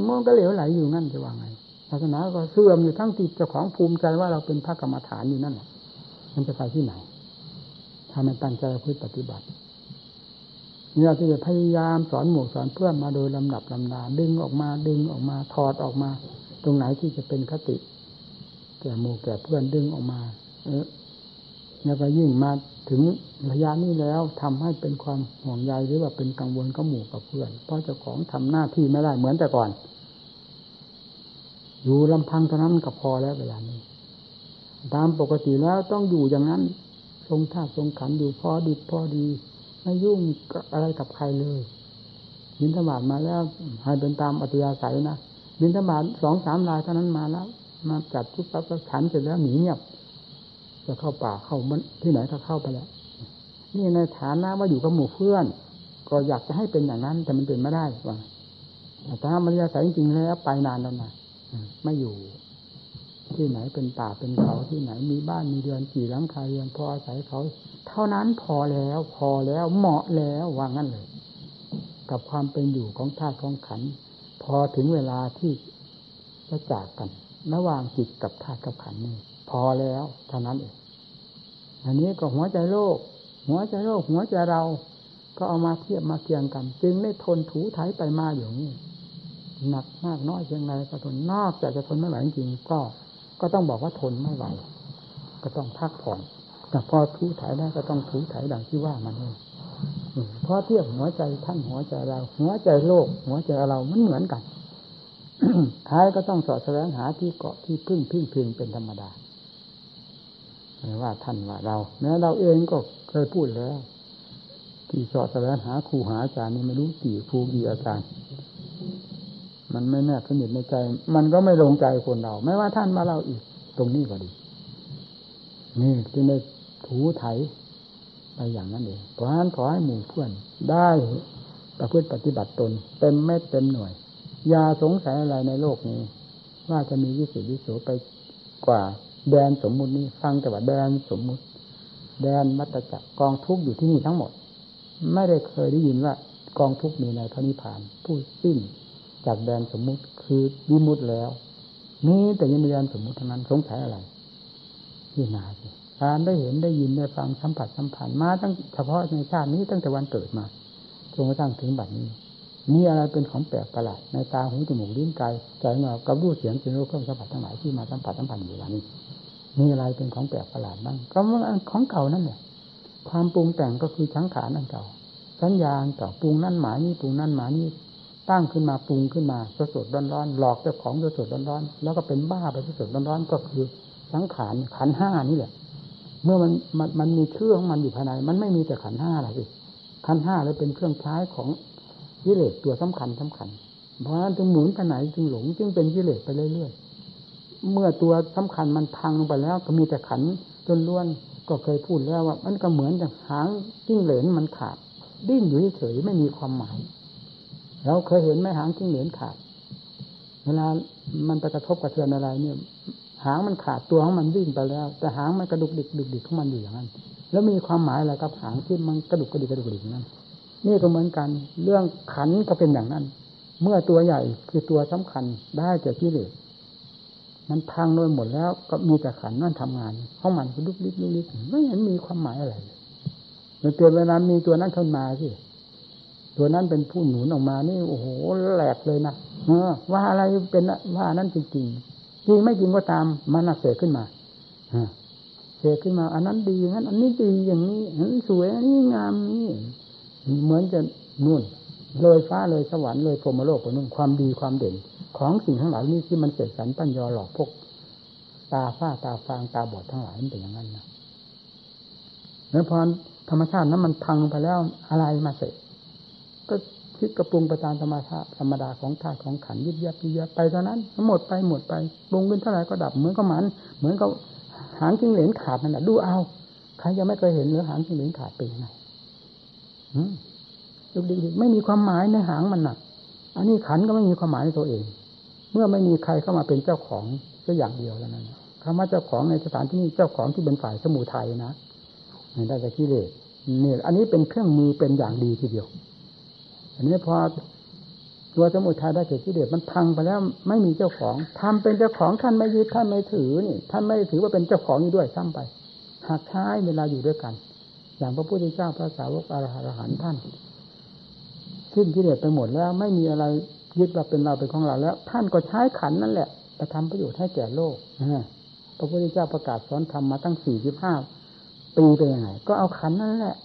มันก็เหลวไหลอยู่นั่นจะว่าไง ศาสนาก็เสื่อมอยู่ทั้งที่เจ้าของภูมิใจว่าเราเป็นพระกรรมฐานอยู่นั่นแหละมันจะไปที่ไหนถ้ามันตั้งใจพึ่ปฏิบัติเนี่ยที่จะพยายามสอนหมู่สอนเพื่อนมาโดยลำดับลำดาดึงออกมาดึงออกมาถอดออกมา ตรงไหนที่จะเป็นคติแก่หมู่แก่เพื่อนดึงออกมา เออแล้วก็ยิ่งมาถึงระยะนี้แล้วทำให้เป็นความห่วงใยหรือว่าเป็นกังวลกับหมู่กับเพื่อน เพราะเจ้าของทำหน้าที่ไม่ได้เหมือนแต่ก่อน อยู่ลำพังเท่านั้นก็พอแล้วเวลานี้ ตามปกติแล้วต้องอยู่อย่างนั้น ทรงท่าทรงขันอยู่พอดีพอดี ไม่ยุ่งอะไรกับใครเลยบินธบาตมาแล้วให้เป็นตามอัตยาศัยนะบินธบาตสองสามลายเท่านั้นมาแล้ว มาจัดทุกปั๊บก็ขันเสร็จแล้วหนีเงียบจะเข้าป่าเข้ามันที่ไหนก็เข้าไปแล้วนี่ในฐานะว่าอยู่กับหมู่เพื่อน ก็อยากจะให้เป็นอย่างนั้น แต่มันเป็นไม่ได้ว่าแต่ถ้ามันยาศัยจริงๆแล้วไปนานแล้วนะ ไม่อยู่ ที่ไหนเป็นป่าเป็นเขาที่ไหนมีบ้านมีเรือนกี่หลังคาเรือนพออาศัยเขา เท่านั้นพอแล้ว พอแล้วเหมาะแล้ววางั้นเลย กับความเป็นอยู่ของธาตุของขัน พอถึงเวลาที่จะจากกันระหว่างจิตกับธาตุกับขันนี่พอแล้วเท่านั้นเองอันนี้ก็หัวใจโลก หัวใจโลก หัวใจเรา ก็เอามาเทียบมาเคียงกัน จึงได้ทนถูไถไปมาอย่างนี้ หนักมากน้อยเพียงไรก็ทนนอกจากจะทนไม่ไหวจริงก็ก็ต้องบอกว่าทนไม่ไหว ก็ต้องพักผ่อนแต่พอถูถ่ายได้ก็ต้องถูถ่ายดังที่ว่ามันเองเพราะเทียบหัวใจท่านหัวใจเรา หัวใจโลก หัวใจเรามันเหมือนกันท้ายก็ต้องสอดแสวงหาที่เกาะที่พึ่งพึ่งพิงเป็นธรรมดาไม่ว่าท่านว่าเราแม้เราเองก็เคยพูดแล้ว ที่สอดแสวงหาครูหาอาจารย์นี่ไม่รู้กี่ครูกี่อาจารย์ มันไม่แน่สนิทในใจ มันก็ไม่ลงใจคนเรา ไม่ว่าท่านมาเราอีก ตรงนี้ก็ดี นี่จึงได้ถูไถไปอย่างนั้นเองเพราะฉะนั้นขอให้หมู่เพื่อนได้ประพฤติปฏิบัติตน เต็มเม็ดเต็มหน่วยอย่าสงสัยอะไรในโลกนี้ ว่าจะมีวิสุทธิโสไปกว่าแดนสมมุตินี้ ฟังแต่ว่าแดนสมมุติ แดนมัตจักรกองทุกข์อยู่ที่นี่ทั้งหมด ไม่ได้เคยได้ยินว่ากองทุกข์มีในพระนิพพานผู้สิ้น จากแดนสมมุติคือวิมุตแล้วนี่แต่ยังมีแดนสมมุติเท่านั้นสงสัยอะไรที่นาสิการได้เห็นได้ยินได้ฟังสัมผัสสัมผัสมาตั้งเฉพาะในชาตินี้ตั้งแต่วันเกิดมาจนกระทั่งถึงบัดนี้ มีอะไรเป็นของแปลกประหลาดในตาหูจมูกลิ้นกายใจเงากับรูปเสียงเสียงรู้เครื่องสัมผัสทั้งหลายที่มาสัมผัสสัมพันธ์อยู่แล้วนี้ มีอะไรเป็นของแปลกประหลาดบ้างก็ของเก่านั่นแหละความปรุงแต่งก็คือชังขานนั่นเก่าสัญญาเก่าปรุงนั่นหมายนี่ปรุงนั่นหมายนี่ ตั้งขึ้นมาปรุงขึ้นมาสดสดร้อนร้อนหลอกเจ้าของสดสดร้อนร้อนแล้วก็เป็นบ้าไปสดสดร้อนร้อนก็คือสังขารขันห้านี่แหละ เมื่อมันมันมันมีเชื่อของมันอยู่ภายใน มันไม่มีแต่ขันห้าหรอกสิขันห้าเลยเป็นเครื่องใช้ของกิเลสตัวสำคัญสำคัญ เพราะฉะนั้นจึงหมุนไปไหนจึงหลงจึงเป็นกิเลสไปเรื่อยๆเมื่อตัวสำคัญมันพังลงไปแล้ว ก็มีแต่ขันจนล้วนก็เคยพูดแล้วว่า มันก็เหมือนอย่างหางจิ้งเหลนมันขาดดิ้นอยู่เฉยไม่มีความหมาย เราเคยเห็นไหมหางจิ้งเหลนขาด เวลามันไปกระทบกระเทือนอะไร เนี่ย หางมันขาดตัวของมันวิ่งไปแล้ว แต่หางมันกระดุกดิกดุกดิกของมันอยู่อย่างนั้น แล้วมีความหมายอะไรกับหางที่มันกระดุกกระดิกกระดุกดิกนั้นนี่ก็เหมือนกัน เรื่องขันก็เป็นอย่างนั้น เมื่อตัวใหญ่คือตัวสำคัญได้จากที่เหลือมันพังโดยหมดแล้วก็มีแต่ขันนั่นทำงานของมันก็ลุกลิกลุกลิกไม่เห็นมีความหมายอะไรเลยเตือนเวลามีตัวนั้นเข้ามาสิ ตัวนั้นเป็นผู้หนุนออกมานี่โอ้โหแหลกเลยนะเออ ว่าอะไรเป็นว่านั้นจริงจริงจริงไม่จริงก็ตามมันนักเสกขึ้นมาเสกขึ้นมา อันนั้นดีงั้น อันนี้ดีอย่างนี้อันสวยอันนี้งามนี่เหมือนจะนู่นเลยฟ้าเลยสวรรค์เลยพรมโลกไปนู่นความดีความเด่น ของสิ่งทั้งหลายนี่ที่มันเสกสรรปั้นยอหลอกพวกตาฝ้าตาฟางตาบอดทั้งหลายมันเป็นอย่างนั้นนะแล้วพอธรรมชาตินั้นมันพังไปแล้วอะไรมาเสก คิดกระปรุงไปตามธรรมชาติธรรมดาของธาตุของขันยิบยับยิบยับไปเท่านั้นหมดไปหมดไปปรุงขึ้นเท่าไหร่ก็ดับเหมือนกับมัน เหมือนกับหางจิ้งเหลนขาดนั่นแหละดูเอาใครยังไม่เคยเห็นเนื้อหางจิ้งเหลนขาดเป็นยังไงดูดีๆไม่มีความหมายในหางมันน่ะอันนี้ขันก็ไม่มีความหมายในตัวเอง เมื่อไม่มีใครเข้ามาเป็นเจ้าของก็อย่างเดียวแล้วนั่นคำว่าเจ้าของในสถานที่นี้เจ้าของที่เป็นฝ่ายสมุทัยนะได้จากี่เลยนี่อันนี้เป็นเครื่องมือเป็นอย่างดีทีเดียว อันนี้พอตัวสมุทัยได้เกิดที่เดชมันพังไปแล้วไม่มีเจ้าของทำเป็นเจ้าของท่านไม่ยึดท่านไม่ถือนี่ท่านไม่ถือว่าเป็นเจ้าของนี้ด้วยซ้ำไปหากใช้เวลาอยู่ด้วยกัน อย่างพระพุทธเจ้าพระสาวกอรหันท่านสิ้นที่เดชไปหมดแล้วไม่มีอะไรยึดว่าเป็นเราเป็นของเราแล้ว ท่านก็ใช้ขันนั่นแหละไปทำประโยชน์ให้แก่โลกพระพุทธเจ้าประกาศสอนธรรมมาตั้งสี่สิบห้าปีเป็นยังไงก็เอาขันนั่นแหละ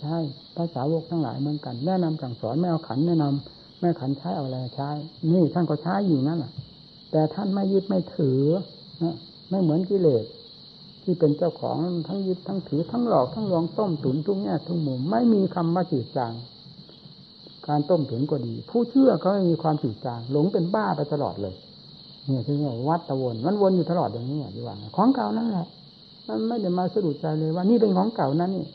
ใช่ภาษาวกทั้งหลายเหมือนกัน แนะนำสั่งสอนไม่เอาขันแนะนำไม่ขันใช้เอาอะไรใช้ นี่ท่านก็ใช้อยู่นั่นแหละแต่ท่านไม่ยึดไม่ถือนะไม่เหมือนกิเลสที่เป็นเจ้าของทั้งยึดทั้งถือทั้งหลอกทั้งลองต้มตุ๋นทุกแง่ทุกมุมไม่มีคำว่าจืดจางการต้มตุ๋นก็ดี ผู้เชื่อก็ไม่มีความจืดจางหลงเป็นบ้าไปตลอดเลย เนี่ยที่ว่าวัดตะวนมันวนอยู่ตลอดอย่างนี้ดีว่าของเก่านั่นแหละมันไม่ได้มาสะดุดใจเลยว่านี่เป็นของเก่านั่นนี่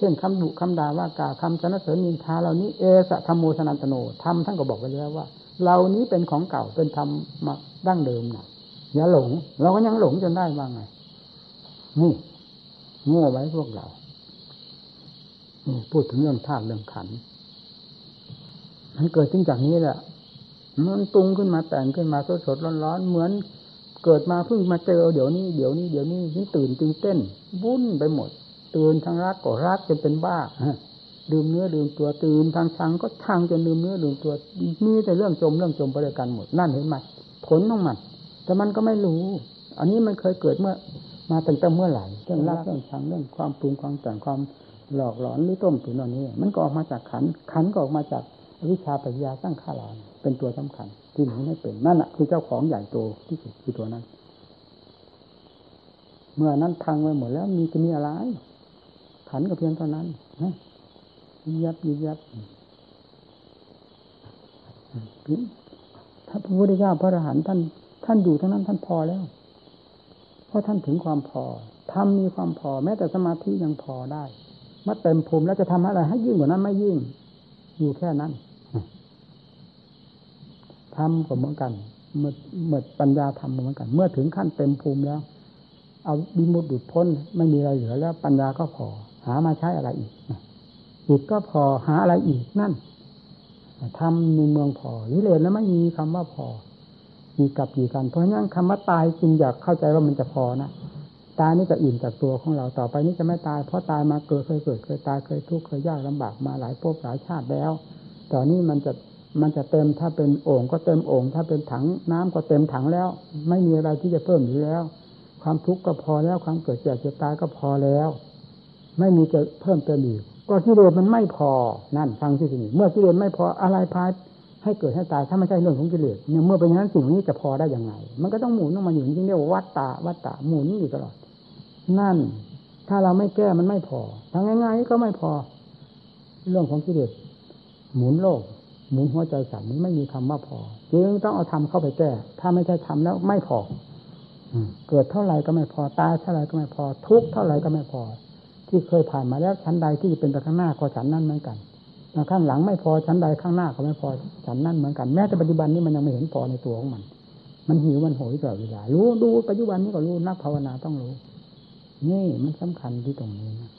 เช่นคำดุคำด่าว่ากาคำสนเสริญนินทาเหล่านี้เอสะธรรมโมสนันตโนธรรมท่านก็บอกไว้แล้วว่าเหล่านี้เป็นของเก่าเป็นธรรมมาดั้งเดิมนะอย่าหลง เราก็ยังหลงจนได้ว่างไงนี่โง่ไว้พวกเราพูดถึงเรื่องธาตุเรื่องขันมันเกิดขึ้นจากนี้แหละมันตุงขึ้นมาแต่งขึ้นมาสดสดร้อนๆเหมือนเกิดมาเพิ่งมาเจอเดี๋ยวนี้เดี๋ยวนี้เดี๋ยวนี้ที่ตื่นตึงเต้นวุ่นไปหมด ตื่นทางรักก็รักจนเป็นบ้าดื่มเนื้อดื่มตัวตื่นทางชังก็ชังจนดื่มเนื้อดื่มตัวมีแต่เรื่องจมเรื่องจมไปด้วยกันหมดนั่นเห็นไหมผลของมันแต่มันก็ไม่รู้ อันนี้มันเคยเกิดเมื่อ มาตั้งแต่เมื่อไหร่เรื่องรักเรื่องชังเรื่องความปรุงความแต่งความหลอกหลอนหรือต้มตุ๋นอันนี้ มันก็ออกมาจากขันขันก็ออกมาจากวิชาปัญญาสร้างข้าลานเป็นตัวสำคัญ ที่หนูไม่เป็นนั่นแหะคือเจ้าของใหญ่โตที่สุดคือตัวนั้น เมื่อนั้นพังไปหมดแล้วมีจะมีอะไร ขันก็เพียงเท่านั้นยิยับยิยับถ้าพระพุทธเจ้าพระอรหันต์ท่าน ท่านอยู่ทั้งนั้นท่านพอแล้ว เพราะท่านถึงความพอทำมีความพอ แม้แต่สมาธิยังพอได้มาเต็มภูมิแล้วจะทำอะไรให้ยิ่งกว่านั้นไม่ยิ่ง อยู่แค่นั้นทำก็เหมือนกัน เมื่อเมื่อปัญญาทำเหมือนกัน เมื่อถึงขั้นเต็มภูมิแล้ว เอาบิมุดดุดพ้น ไม่มีอะไรเหลือแล้ว ปัญญาก็พอ หามาใช้อะไรอีกจิตก็พอหาอะไรอีกนั่นทำในเมืองพอวิเลนแล้วไม่มีคำว่าพอ มีกับกี่กัน เพราะงั้นคำว่าตายจริงอยากเข้าใจว่ามันจะพอนะตายนี่จะอิ่มจากตัวของเราต่อไปนี้จะไม่ตาย เพราะตายมาเกิดเคยเกิดเคยตายเคยทุกข์เคยยากลำบากมาหลายภพหลายชาติแล้วตอนนี้มันจะมันจะเต็มถ้าเป็นโอ่งก็เต็มโอ่งถ้าเป็นถังน้ำก็เต็มถังแล้ว ไม่มีอะไรที่จะเพิ่มอยู่แล้ว ความทุกข์ก็พอแล้วความเกิดเจ็บเจ็บตายก็พอแล้ว ไม่มีจะเพิ่มเติมอีกก็กิเลสมันไม่พอนั่นฟังที่นี่เมื่อกิเลสไม่พออะไรพาให้เกิดให้ตายถ้าไม่ใช่เรื่องของกิเลสเนี่ยเมื่อเป็นอย่างนั้นสิ่งนี้จะพอได้ยังไง มันก็ต้องหมุนต้องมาอยู่จริงเรียกว่าวัตตะวัตตะหมุนอยู่ตลอด นั่น ถ้าเราไม่แก้มันไม่พอทางง่ายๆก็ไม่พอ เรื่องของกิเลสหมุนโลก หมุนหัวใจสัตว์นี้ไม่มีคำว่าพอจึงต้องเอาทำเข้าไปแก้ ถ้าไม่ใช่ทำแล้วไม่พอเกิดเท่าไหร่ก็ไม่พอตายเท่าไหร่ก็ไม่พอ ทุกเท่าไหร่ก็ไม่พอ ที่เคยผ่านมาแล้วชั้นใดที่เป็นไปข้างหน้าก็ชั้นนั้นเหมือนกันข้างหลังไม่พอชั้นใดข้างหน้าก็ไม่พอชั้นนั้นเหมือนกันแม้แต่ปัจจุบันนี้มันยังไม่เห็นพอในตัวของมัน มันหิวมันโหยตลอดเวลารู้ดูปัจจุบันนี้ก็รู้นักภาวนาต้องรู้นี่มันสำคัญที่ตรงนี้นะ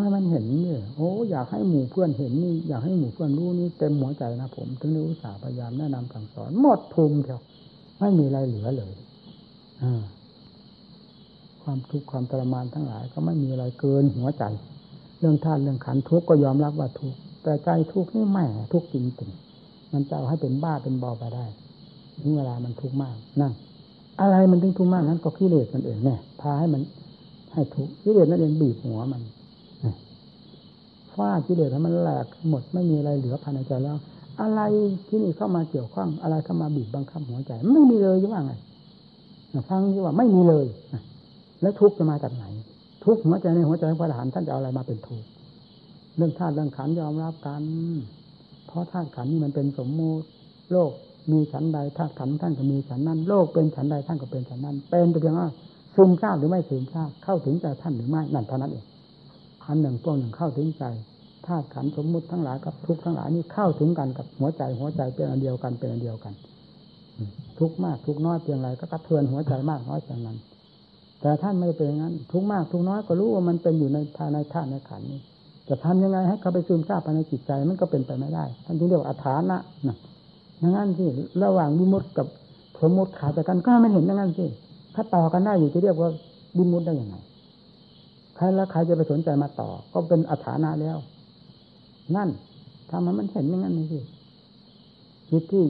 ให้มันเห็นเนี่ยโอ้อยากให้หมู่เพื่อนเห็นนี่อยากให้หมู่เพื่อนรู้นี่เต็มหัวใจนะผมถึงได้อุตส่าห์พยายามแนะนำสั่งสอนหมดทุมเดียวไม่มีอะไรเหลือเลยอ่า ความทุกข์ความทรมานทั้งหลาย ก็ไม่มีอะไรเกินหัวใจ เรื่องท่านเรื่องขันทุกข์ก็ยอมรับว่าทุกข์แต่ใจทุกข์นี่แม่ทุกข์จริงๆมันจะเอาให้เป็นบ้าเป็นบอไปได้ถึงเวลามันทุกข์มากนั่นอะไรมันถึงทุกข์มากนั้นก็กิเลสมันเองเนี่ยพาให้มัน ให้ทุกข์กิเลสนั่นเองบีบหัวมันฟาดกิเลสให้มันแหลกหมดไม่มีอะไรเหลือภายในใจแล้ว อะไรที่นี่เข้ามาเกี่ยวข้องอะไรเข้ามาบีบบังคับหัวใจ ไม่มีเลยยังไงฟังที่ว่าไม่มีเลย แล้วทุกข์จะมาจากไหน ทุกข์หัวใจในหัวใจของพระอรหันต์ท่านจะเอาอะไรมาเป็นทุกข์เรื่องธาตุเรื่องขันยอมรับกัน เพราะธาตุขันนี่มันเป็นสมมุติโลกมีฉันใดธาตุขันท่านก็มีฉันนั้น โลกเป็นฉันใดท่านก็เป็นฉันนั้น เป็นแต่เพียงว่าซึมซาบหรือไม่ซึมซาบเข้าถึงใจท่านหรือไม่นั่นเท่านั้นเองขันหนึ่งตัวหนึ่งเข้าถึงใจธาตุขันสมมุติทั้งหลายกับทุกทั้งหลายนี่เข้าถึงกันกับหัวใจหัวใจเป็นอันเดียวกันเป็นอันเดียวกัน ทุกมากทุกน้อยเพียงไรก็กระเทือนหัวใจมากน้อยเพียงนั้น แต่ท่านไม่เป็นอย่างนั้น ทุกมากทุกน้อยก็รู้ว่ามันเป็นอยู่ในภายในธาตุในขันนี้จะทำยังไงให้เขาไปซึมซาบภายในจิตใจมันก็เป็นไปไม่ได้ท่านจึงเรียกว่าอัฐานะนะอย่างนั้นที่ระหว่างวิมุตกับสมมติขาดจากกันก็ไม่เห็นอย่างนั้นสิถ้าต่อกันได้อยู่จะเรียกว่าวิมุตได้ยังไงใครแล้วใครจะไปสนใจมาต่อ ก็เป็นอัฐานะแล้ว นั่นทำมันมันเห็นอย่างนั้นนี่สิจิตที่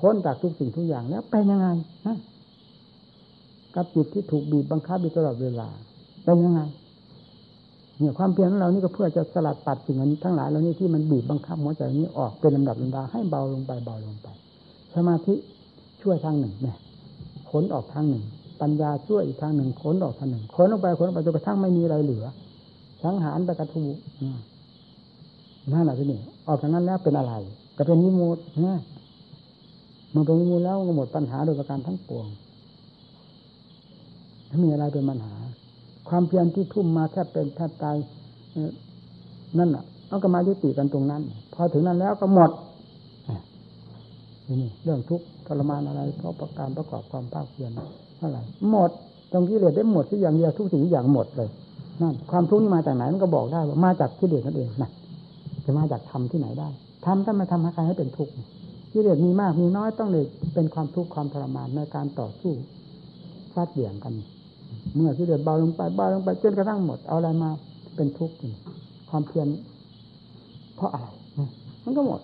พ้นจากทุกสิ่งทุกอย่างแล้วเป็นยังไงฮะ กับจิตที่ถูกบีบบังคับอยู่ตลอดเวลาเป็นยังไงเนี่ยความเพียรของเรานี่ก็เพื่อจะสลัดปัดสิ่งนี้ทั้งหลายเหล่านี้ที่มันบีบบังคับหัวใจนี้ออกเป็นลำดับลำดาให้เบาลงไปเบาลงไป สมาธิช่วยทางหนึ่งเนี่ยขนออกทางหนึ่ง ปัญญาช่วยอีกทางหนึ่งขนออกทางหนึ่งขนออกไปขนออกไปจนกระทั่งไม่มีอะไรเหลือ สังหารไปกระทูนั่นแหละที่นี่ออกจากนั้นแล้วเป็นอะไร ก็เป็นนิมุตเนี่ยมันเป็นนิมุตแล้วก็หมดปัญหาโดยประการทั้งปวง ถ้ามีอะไรเป็นปัญหา ความเพียรที่ทุ่มมาแทบเป็นแทบตายนั่นอะเอาก็มายุติกันตรงนั้น พอถึงนั้นแล้วก็หมดนี่เรื่องทุกข์ทรมานอะไร เพราะประการประกอบความภาคเพียรเท่าไหร่หมดตรงที่เหลือได้หมดที่อย่างเดียวทุกสิ่งอย่างหมดเลยนั่นความทุกข์นี่มาจากไหนมันก็บอกได้ว่ามาจากที่เหลือนั่นเองนะจะมาจากทำที่ไหนได้ทำถ้ามาทำให้ใครให้เป็นทุกข์ที่เหลือมีมากมีน้อยต้องเลยเป็นความทุกข์ความทรมานในการต่อสู้ฟาดเบี่ยงกัน เมื่อที่เหลือดเบาลงไปเบาลงไปจนกระทั่งหมดเอาอะไรมาเป็นทุกข์ความเพียรเพราะอะไรมันก็หมด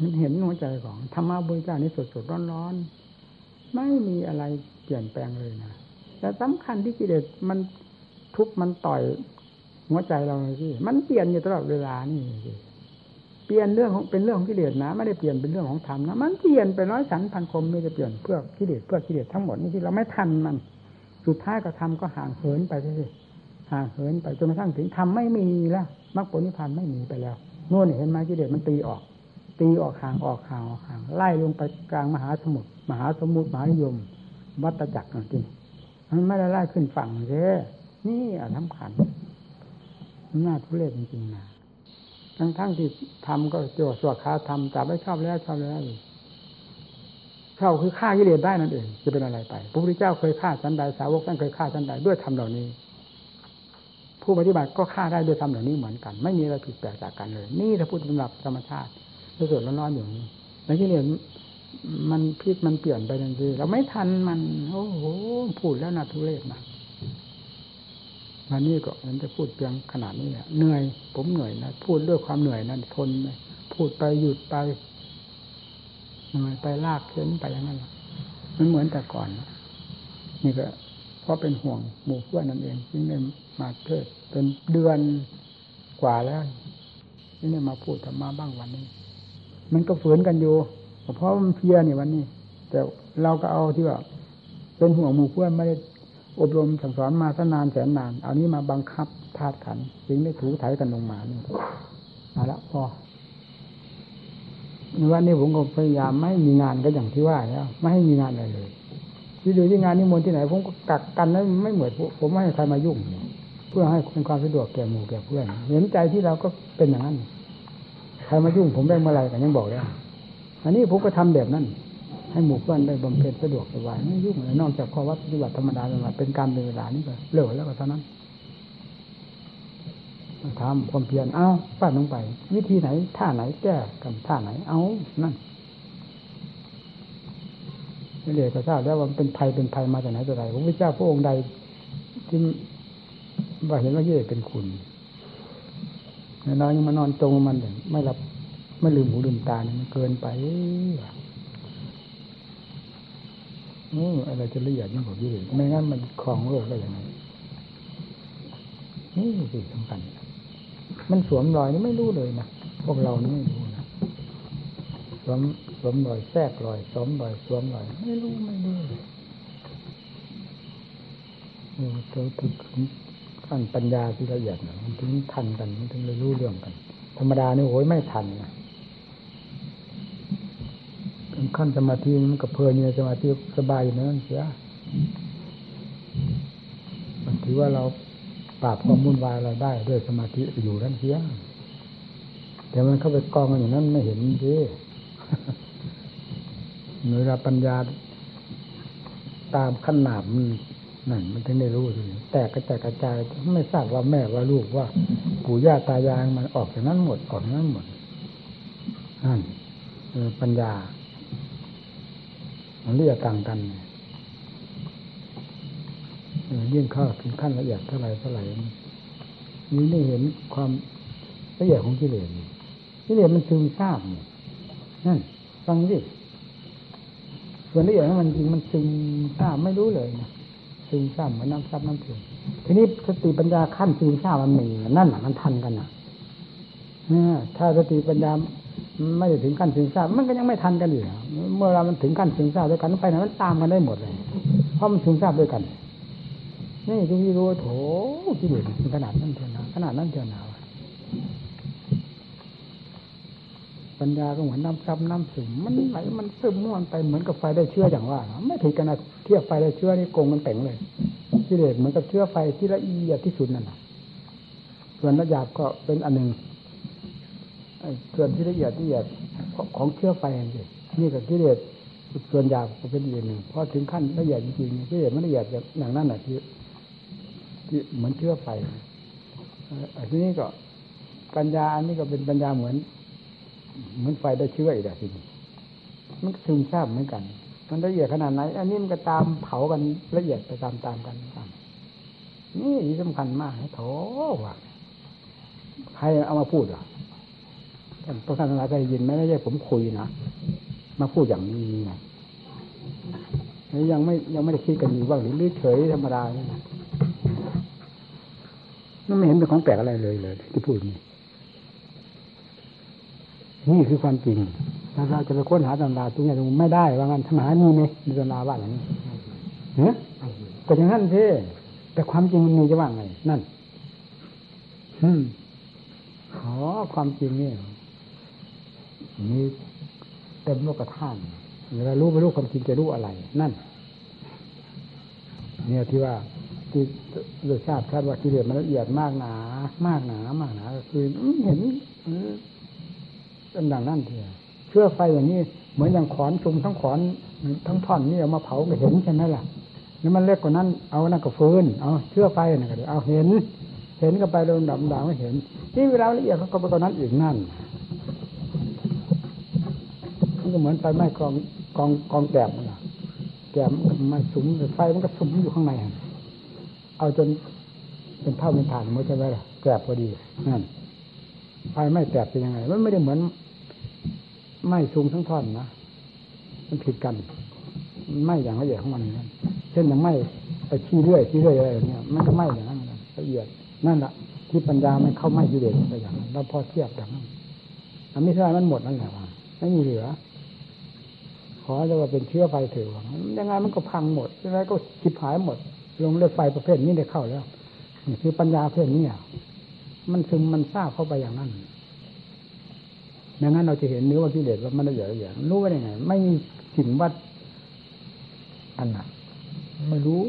มันเห็นหัวใจของธรรมะบุญเจ้านี้สดสดร้อนร้อนไม่มีอะไรเปลี่ยนแปลงเลยนะแต่สำคัญที่กิเลสมันทุบมันต่อยหัวใจเราเลยที่มันเปลี่ยนอยู่ตลอดเวลานี่ เปลี่ยนเรื่องของเป็นเรื่องของกิเลสนะ ไม่ได้เปลี่ยนเป็นเรื่องของธรรมนะมันเปลี่ยนไปร้อยสันพันคมไม่ได้เปลี่ยนเพื่อกิเลสเพื่อกิเลสทั้งหมดนี่ที่เราไม่ทันมัน สุดท้ายก็ทำก็ห่างเหินไปเลยห่างเหินไปจนกระทั่งถึงทำไม่มีแล้วมรรคผลนิพพานไม่มีไปแล้วนู่นเห็นไหมกิเลสมันตีออก ตีออกห่างออกห่างออกห่างไล่ลงไปกลางมหาสมุทรมหาสมุทรมหายม วัตจักรจริงมันไม่ได้ไล่ขึ้นฝั่งเลยนี่อะสำคัญน่าทุเรศจริงๆนะ ทั้งทั้งที่ทำก็โจสวดคาทำจับไม่ชอบแล้วชอบแล้วชอบคือฆ่ากิเลสได้นั่นเองจะเป็นอะไรไปพระพุทธเจ้าเคยฆ่าชันใดสาวกท่านเคยฆ่าชันใดด้วยธรรมเหล่านี้ ผู้ปฏิบัติก็ฆ่าได้ด้วยธรรมเหล่านี้เหมือนกัน ไม่มีอะไรผิดแปลกจากกันเลย นี่ถ้าพูดสำหรับธรรมชาติรู้สึกร้อนๆอย่างนี้แล้วกิเลสมันพิษมันเปลี่ยนไปทันทีเราไม่ทันมัน โอ้โหพูดแล้วนาทุเรศนะ วันนี้ก็มันจะพูดเพียงขนาดนี้แหละเหนื่อย ผมเหนื่อยนะพูดด้วยความเหนื่อยนั้นทนเลยพูดไปหยุดไปเหนื่อยไปลากเข็นไปอย่างนั้นมันเหมือนแต่ก่อนนี่ก็เพราะเป็นห่วงหมู่เพื่อนนั่นเองจึงได้มาเทศเป็นเดือนกว่าแล้วจึงได้มาพูดธรรมาบ้างวันนี้ มันก็ฝืนกันอยู่เพราะมันเพียนี่วันนี้ แต่เราก็เอาที่ว่าเป็นห่วงหมู่เพื่อนไม่ได้ อบรมสั่งสอนมาตั้งนานแสนนาน เอานี้มาบังคับธาตุขันจึงได้ถูถ่ายกันลงมานี่เอาละพอวันนี้ผมก็พยายามไม่มีงานก็อย่างที่ว่าแล้วไม่ให้มีงานอะไรเลย ที่ดูที่งานนิมนต์ที่ไหน ผมก็กักกันแล้วไม่เหมือนผมไม่ให้ใครมายุ่ง เพื่อให้เป็นความสะดวกแก่หมู่แก่เพื่อนเห็นใจที่เราก็เป็นอย่างนั้นใครมายุ่งผมได้เมื่อไรกันยังบอกแล้วอันนี้ผมก็ทำแบบนั้น ให้หมู่เพื่อนได้บำเพ็ญสะดวกสบายไม่ยุ่งเลยนอกจากข้อวัดปฏิบัติธรรมดาธรรมดาเป็นการเวลานี่ก็เลิกแล้วก็เท่านั้นทำความเพียรเอาฟาดลงไป วิธีไหน ท่าไหนแก้กันท่าไหนเอานั่นไม่เลยก็ทราบแล้วว่าเป็นภัยเป็นภัยมาจากไหนจากไหนพระพุทธเจ้าพระองค์ใดที่ว่าเห็นว่าเย่เป็นคุณน้อยยังมานอนตรงมันไม่รับไม่ลืมหูลืมตาเนี่ยมันเกินไป อ้อะไรจะละเอียดยิ่งกว่ายี่ไม่งั้นมันคลองโลกได้ยังไงนี่สิสำคัญมันสวมรอยนี่ไม่รู้เลยนะพวกเรานี่ไม่รู้นะสวมสวมรอยแทรกรอยสวมรอยสวมรอย ไม่รู้ไม่รู้เลยโอ้ตัวถึงขั้นปัญญาที่ละเอียดนะมันถึงทันกันมันถึงเลยรู้เรื่องกัน ธรรมดานี่โอ้ยไม่ทันนะ ขั้นสมาธิมันกับเพลินในสมาธิสบายอยู่นั่นเสียมันถือว่าเราปราบความวุ่นวายเราได้ด้วยสมาธิอยู่นั่นเสียแต่มันเข้าไปกองกันอย่างนั้นไม่เห็นดิเวลาปัญญาตามขั้นหนามนั่นมันถึงได้รู้สิแตกกระจายกระจายไม่ทราบว่าแม่ว่าลูกว่าปู่ย่าตายายมันออกจากนั้นหมดออกจากนั้นหมดนั่นปัญญา มันเรียกต่างกันยิ่งเข้าถึงขั้นละเอียดเท่าไรเท่าไรนี่ได้เห็นความละเอียดของกิเลสกิเลสมันซึมซาบนั่นฟังดิส่วนละเอียดมันจริงมันซึมซาบไม่รู้เลยนะซึมซาบเหมือนน้ำซับน้ำเถื่อนทีนี้สติปัญญาขั้นซึมซาบมันมีนั่นมันทันกันนะถ้าสติปัญญา ไม่ถึงขั้นซึมซาบมันก็ยังไม่ทันกันอยู่เมื่อเรามันถึงขั้นซึมซาบด้วยกันไปไหนมันตามกันได้หมดเลยเพราะมันซึมซาบด้วยกันนี่จึงรู้โถที่เด็ดขนาดนั้นเถอะนะขนาดนั้นเถอะนะปัญญาก็เหมือนน้ำซับน้ำซึมมันไหลมันซึมม้วนไปเหมือนกับไฟได้เชื้ออย่างว่าไม่ถึงกันนะเทียบไฟได้เชื้อนี่โกงมันแต่งเลยที่เด็ดเหมือนกับเชื้อไฟที่ละเอียดที่สุดนั่นส่วนละหยาบก็เป็นอันหนึ่ง ส่วนที่ละเอียดละเอียดของเชื้อไฟนี่นี่กับกิเลสส่วนยาก็เป็นอีกหนึ่งพอถึงขั้นละเอียดจริงๆกิเลสมันละเอียดอย่างนั้นแหะที่ที่เหมือนเชื้อไฟอันนี้ก็ปัญญาอันนี้ก็เป็นปัญญาเหมือน เหมือนไฟได้เชื้ออีกแบบนี้มันซึมซาบเหมือนกัน มันละเอียดขนาดไหน อันนี้มันก็ตามเผากันละเอียดไปตามตามกันนี่สำคัญมากโถว่ะใครเอามาพูดอะ พระท่านนาเคยยินไหมไม่ใช่ผมคุยนะมาพูดอย่างนี้ไงยังไม่ยังไม่ได้คิดกันอยู่ว่าหรือเฉยธรรมดาเนี่ยมันไม่เห็นเป็นของแปลกอะไรเลยเลย ที่พูดนี่นี่คือความจริงถ้าเราจะไปค้นหาตำราตรงนี้ตรงไม่ได้ว่างั้นทำหานี่ไหมตำราว่าอย่างนี้เฮ้ยก็อย่างนั้นสิแต่ความจริงมันมีจะว่าไง นั่น อืมอ๋อความจริงนี่ มีเต็มโลกธาตุเวลารู้ไม่รู้ความจริงจะรู้อะไร นั่น เนี่ยที่ว่าที่โดยทราบคาดว่ากิเลสมันละเอียดมากหนา มากหนามากหนาคือเห็นเป็นดังนั่นเถอะเชื่อไฟอย่างนี้เหมือนอย่างขอนชุมทั้งขอนทั้งท่อนนี่เอามาเผาก็เห็นใช่ไหมล่ะนี่มันเล็กกว่านั้น เอานั่นก็ฟืนเอาเชื่อไฟนะก็เอาเห็น เห็นก็ไปโดนดับด่างไม่เห็นนี่เวลาละเอียดเขาก็ไปกว่านั้นอีกนั่น มันก็เหมือนไฟไหม้กองกองกองแกบนะแกบมันสุมไฟมันก็สุมอยู่ข้างในเอาจนเป็นเท่าเป็นฐานมันใช่ไหมล่ะแกบพอดีนั่นไฟไม่แกบเป็นยังไงมันไม่ได้เหมือนไม่ซุงทั้งท่อนนะมันผิดกันไม่อย่างละเอียดของมันนั่นฉช่นอย่างไม่ไปชี้เรื่อยชี้เรื่อยอะไรอย่างเงี้ยมันก็ไม่อย่างนั้นละเอียดนั่นแหละที่ปัญญามันเข้าไม่กิเลสไปอย่างนั้นเราพอเทียบอย่างนั้นอันนี้ถ้ามันหมดนั่นแหละว่าไม่มีเหลือ อจะว่าเป็นเชื้อไฟเถือะยังไงมันก็พังหมดยังไงก็ชิบหายหมด ลงเลือไฟประเภทนี้ได้เข้าแล้วนี่คือปัญญาประเภทนี้มันซึมมันทราบเข้าไปอย่างนั้นดังนั้นเราจะเห็นเนื้อว่ากิเลสว่ามันละเอียดละเอียดรู้ว่าได้ไง ไม่มีสิ่งวัดอันน่ะไม่รู้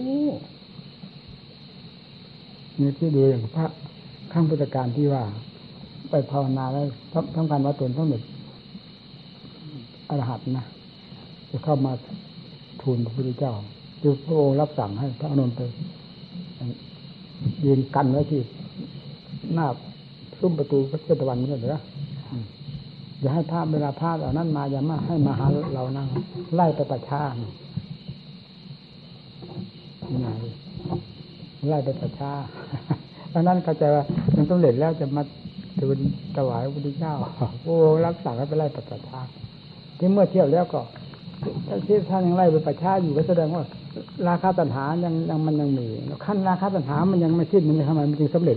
เนี่ที่ดูอย่างพระข้างพุทธการที่ว่า ไปภาวนาแล้วทำการวัดตนต้องเด็ดอรหัตนะ จะเข้ามาทูลพระพุทธเจ้าคือพระองค์รับสั่งให้พระอนุนไปยืนกันไว้ที่หน้าซุ้มประตูพระเจตวันนี่เหรออย่าให้ภาพเวลาภาพเหล่านั้นมาอย่ามาให้มาหาเรานั่งไล่ไปประชาไงไล่ไปประชาดังนั้นเข้าใจว่ามันต้องเร็จแล้วจะมาทูลถวายพระพุทธเจ้าโอ้รับสั่งให้ไปไล่ปประชาที่เมื่อเที่ยวแล้วก็ ที่ท่านยังไล่ไปประชาอยู่ก็แสดงว่า ราคาตัณหายังยังมันยังมีขั้นราคาตัณหามันยังไม่สิ้นมันทำไมมันจึงสำเร็จ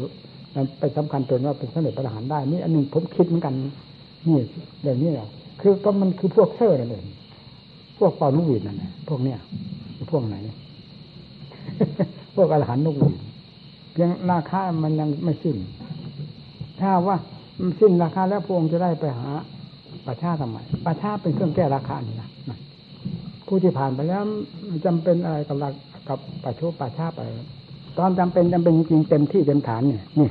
มันไปสำคัญตนว่าเป็นสำเร็จประหารได้นี่อันหนึ่งผมคิดเหมือนกันนี่เดี๋ยวนี้แหละคือก็มันคือพวกเซ่อนั่นเองพวกเป่านุกหวีดนั่นแหละพวกเนี้ยพวกไหน พวกอรหันต์นกหวีดเพียงราคามันยังไม่สิ้น ถ้าว่ามันสิ้นราคาแล้วพวงจะได้ไปหาประชาทำไมประชาเป็นเครื่องแก้ราคานี่นะ ผู้ที่ผ่านไปแล้วจำเป็นอะไรกับกับประชดประชาไป ตอนจำเป็นจำเป็นจริงเต็มที่เต็มฐานเนี่ยนี่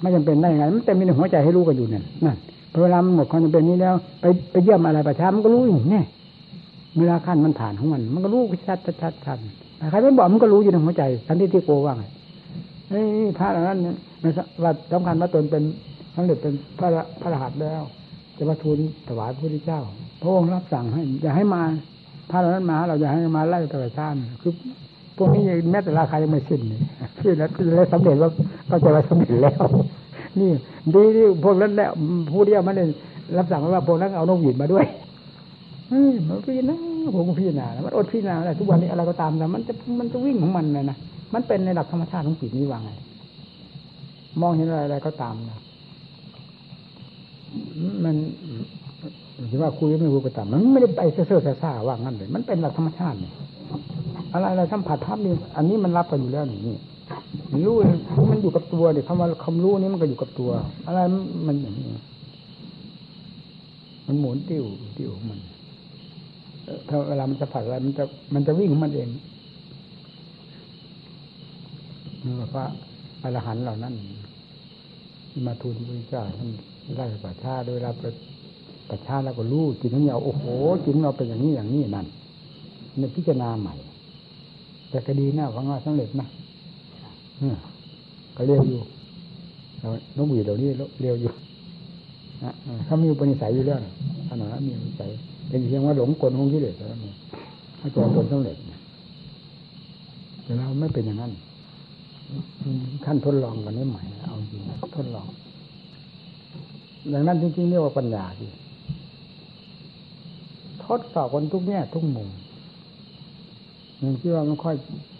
ไม่จำเป็นได้ยังไงมันเต็มในหัวใจให้รู้กันอยู่เนี่ยนั่นพอเวลามันหมดความจำเป็นนี้แล้ว ไปไปเยี่ยมอะไรประชามันก็รู้อยู่เนี่ยเวลาขั้นมันผ่านของมัน มันก็รู้ชัดชัดชัดชัดใครไม่บอกมันก็รู้อยู่ในหัวใจทันที่ที่โกว่างเฮ้ยพระเหล่านั้นเนี่ยว่าสำคัญว่าตนเป็นสำเร็จเป็นพระพระรหัสแล้ว จะมาทูลถวายพระพุทธเจ้า พระองค์รับสั่งให้อย่าให้มา พระเหล่านั้นมาเราอย่าให้มาไล่ตะวันชาติคือพวกนี้แม้แต่ราคายังไม่สิ้นคือแล้วแล้วสำเร็จว่าก็จะว่าสำเร็จแล้ว นี่ดีที่พวกนั้นแล้วผู้เดียวมันเลยรับสั่งว่าพวกนั้นเอานกหวีดมาด้วยมันพี่นะผมก็พี่นามันอดพี่นาอะไรทุกวันนี้อะไรก็ตามแต่มันจะมันจะวิ่งของมันเลยนะมันเป็นในหลักธรรมชาติของจิตนี้ว่าไง มองเห็นอะไรอะไรก็ตามนะมัน ถือว่าคุยไม่คุยก็ตามมันไม่ได้ไปเซ่อเซ่าว่างั้นเลยมันเป็นหลักธรรมชาตินี่อะไรอะไรสัมผัสภาพนี่อันนี้มันรับกันอยู่แล้วนี่รู้มันอยู่กับตัวเดี๋ยวคำว่าคำรู้นี้มันก็อยู่กับตัว อะไรมันอย่างนี้มันหมุนติ้วติ้วมันถ้าเวลามันจะผัดอะไรมันจะมันจะวิ่งของมันเองนี่ว่าอรหันต์เหล่านั้น มาทูลพระเจ้าท่านได้ประชาโดยเรา ประชาแล้วก็รู้จิตของเราโอ้โหจิตเราเป็นอย่างนี้อย่างนี้นั่นในพิจารณาใหม่ แต่คดีหน้าฟังว่าสำเร็จนะก็เร็วอยู่น้องบีเดี๋ยวนี้เร็วอยู่เขามีอุปนิสัยอยู่แล้วขนาดนั้นมีอุปนิสัยเป็นเพียงว่าหลงกลของกิเลสแล้วนี่ถ้าจอตนสำเร็จแต่เราไม่เป็นอย่างนั้นขั้นทดลองกันนี้ใหม่เอาจริงทดลองดังนั้นจริงๆเรียกว่าปัญญาที่ ดสอบคนทุกแง่ทุกมุมหนึ่งที่ว่ามันค่อย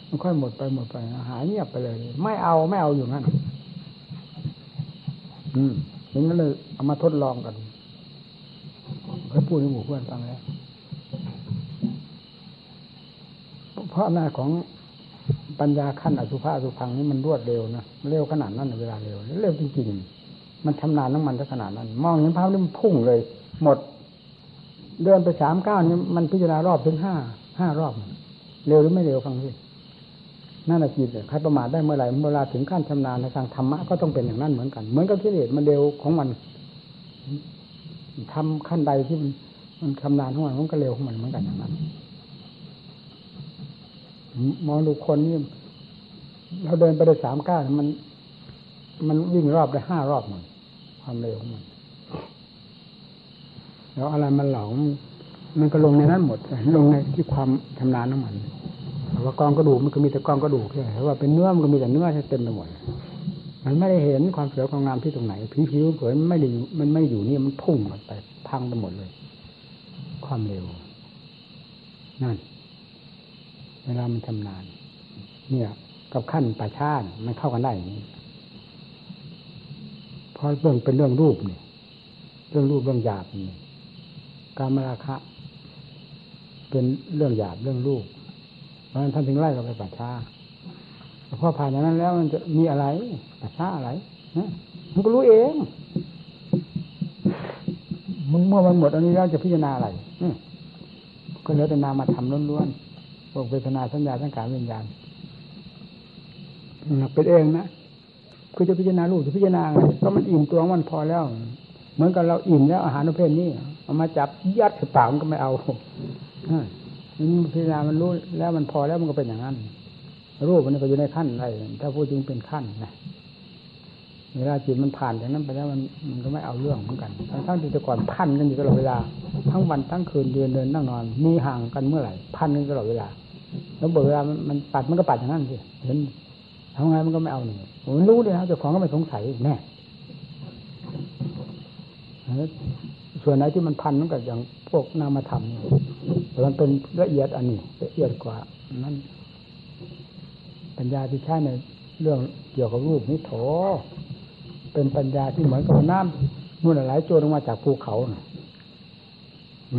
มันค่อยหมดไปหมดไปหายเงียบไปเลย ไม่เอาไม่เอาอยู่งั้นอืมอย่างนั้นเลยเอามาทดลองกันเคยพูดให้หมู่เพื่อนฟังแล้วเพราะหน้าของปัญญาขั้นอสุภะอสุพังนี่มันรวดเร็วนะเร็วขนาดนั้นเวลาเร็วเร็วจริงๆมันชำนาญน้ำมันขนาดนั้น มองเห็นภาพนี่มันพุ่งเลย หมด เดินไปสามเก้านี่มันพิจารณารอบถึงห้าห้ารอบ เร็วหรือไม่เร็วฟังพี่นั่นแหละจิตใครประมาทได้เมื่อไหร่เวลาถึงขั้นชำนาญในทางธรรมะก็ต้องเป็นอย่างนั้นเหมือนกัน เหมือนกับกิเลสมันเร็วของมันทำขั้นใดที่มันมันชำนาญของมันมันก็เร็วของมันเหมือนกันอย่างนั้นมองดูคนนี่เราเดินไปได้สามก้าวมัน มันวิ่งรอบได้ห้ารอบมันความเร็วของมัน แล้วอะไรมันหลงมันก็ลงในนั้นหมด ลงในที่ความชำนาญของมันว่ากองกระดูกมันก็มีแต่กองกระดูกแค่ว่าเป็นเนื้อมันก็มีแต่เนื้อเต็มไปหมด มันไม่ได้เห็นความสวยความงามที่ตรงไหนผิวผิวเผยมันไม่ได้มันไม่อยู่นี่มันพุ่งไปพังไปหมดเลย ความเร็ว นั่น เวลามันชำนาญ เนี่ย กับขั้นป่าชาติมันเข้ากันได้อย่างนี้เพราะเรื่องเป็นเรื่องรูปนี่เรื่องรูปเรื่องหยาบนี่ การมราคะ เป็นเรื่องหยาบเรื่องรูปเพราะนั้นท่านถึงไล่เราไปป่าชาพอผ่านอย่างนั้นแล้วมันจะมีอะไรป่าชาอะไรมันก็รู้เองมึงเมื่อมันหมดอันนี้แล้วจะพิจารณาอะไรก็เหลือแต่นามาทำล้วนๆพวกเวทนาสัญญาสังขารวิญญาณเป็นเองนะคือจะพิจารณาลูกจะพิจารณาไงก็มันอิ่มตัวมันพอแล้ว เหมือนกับเราอิ่มแล้วอาหารประเภทนี้ เอามาจับยัดใส่ปากมันก็ไม่เอาพิจารณามันรู้แล้วมันพอแล้วมันก็เป็นอย่างนั้น รูปมันก็อยู่ในขั้นอะไรถ้าพูดจริงเป็นขั้นนะเวลาจิตมันผ่านจากนั้นไปแล้วมันมันก็ไม่เอาเรื่องเหมือนกันทั้งที่แต่ก่อนพันกันอยู่ตลอดเวลา ทั้งวันทั้งคืนเดินเดินนั่งนอนมีห่างกันเมื่อไหร่พันกันตลอดเวลา แล้วเวลามันปัดมันก็ปัดอย่างนั้นสิเห็นทำไงมันก็ไม่เอาหนึ่งผมรู้เลยนะเจ้าของก็ไม่สงสัยแน่ ส่วนไหนที่มันพันนั่นก็อย่างพวกนามธรรมแต่มันเป็นละเอียดอันนี้ละเอียดกว่านั้นปัญญาที่ใช้ในเรื่องเกี่ยวกับรูปนี้โถ เป็นปัญญาที่เหมือนกับน้ำนู่นไหลโจรลงมาจากภูเขา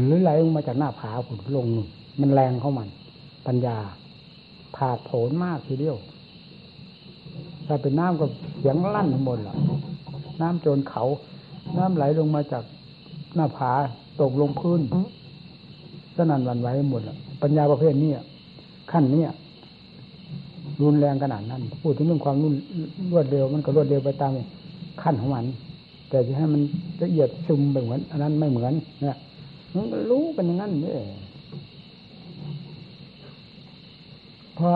หรือไหลลงมาจากหน้าผาผุดลงมันแรงเข้ามัน ปัญญาผาดโผนมากทีเดียวถ้าเป็นน้ำก็เสียงลั่นหมดละน้ำโจรเขา น้ำไหลลงมาจาก หน้าผาตกลงพื้นสนั่นวันไหวหมดละปัญญาประเภทนี้ขั้นนี้รุนแรงขนาดนั้น พูดถึงเรื่องความรวดเร็ว มันก็รวดเร็วไปตามขั้นของมัน แต่จะให้มันละเอียดซึมไปเหมือนอันนั้นไม่เหมือนเนี่ยมันรู้กันอย่างนั้นนี่พอ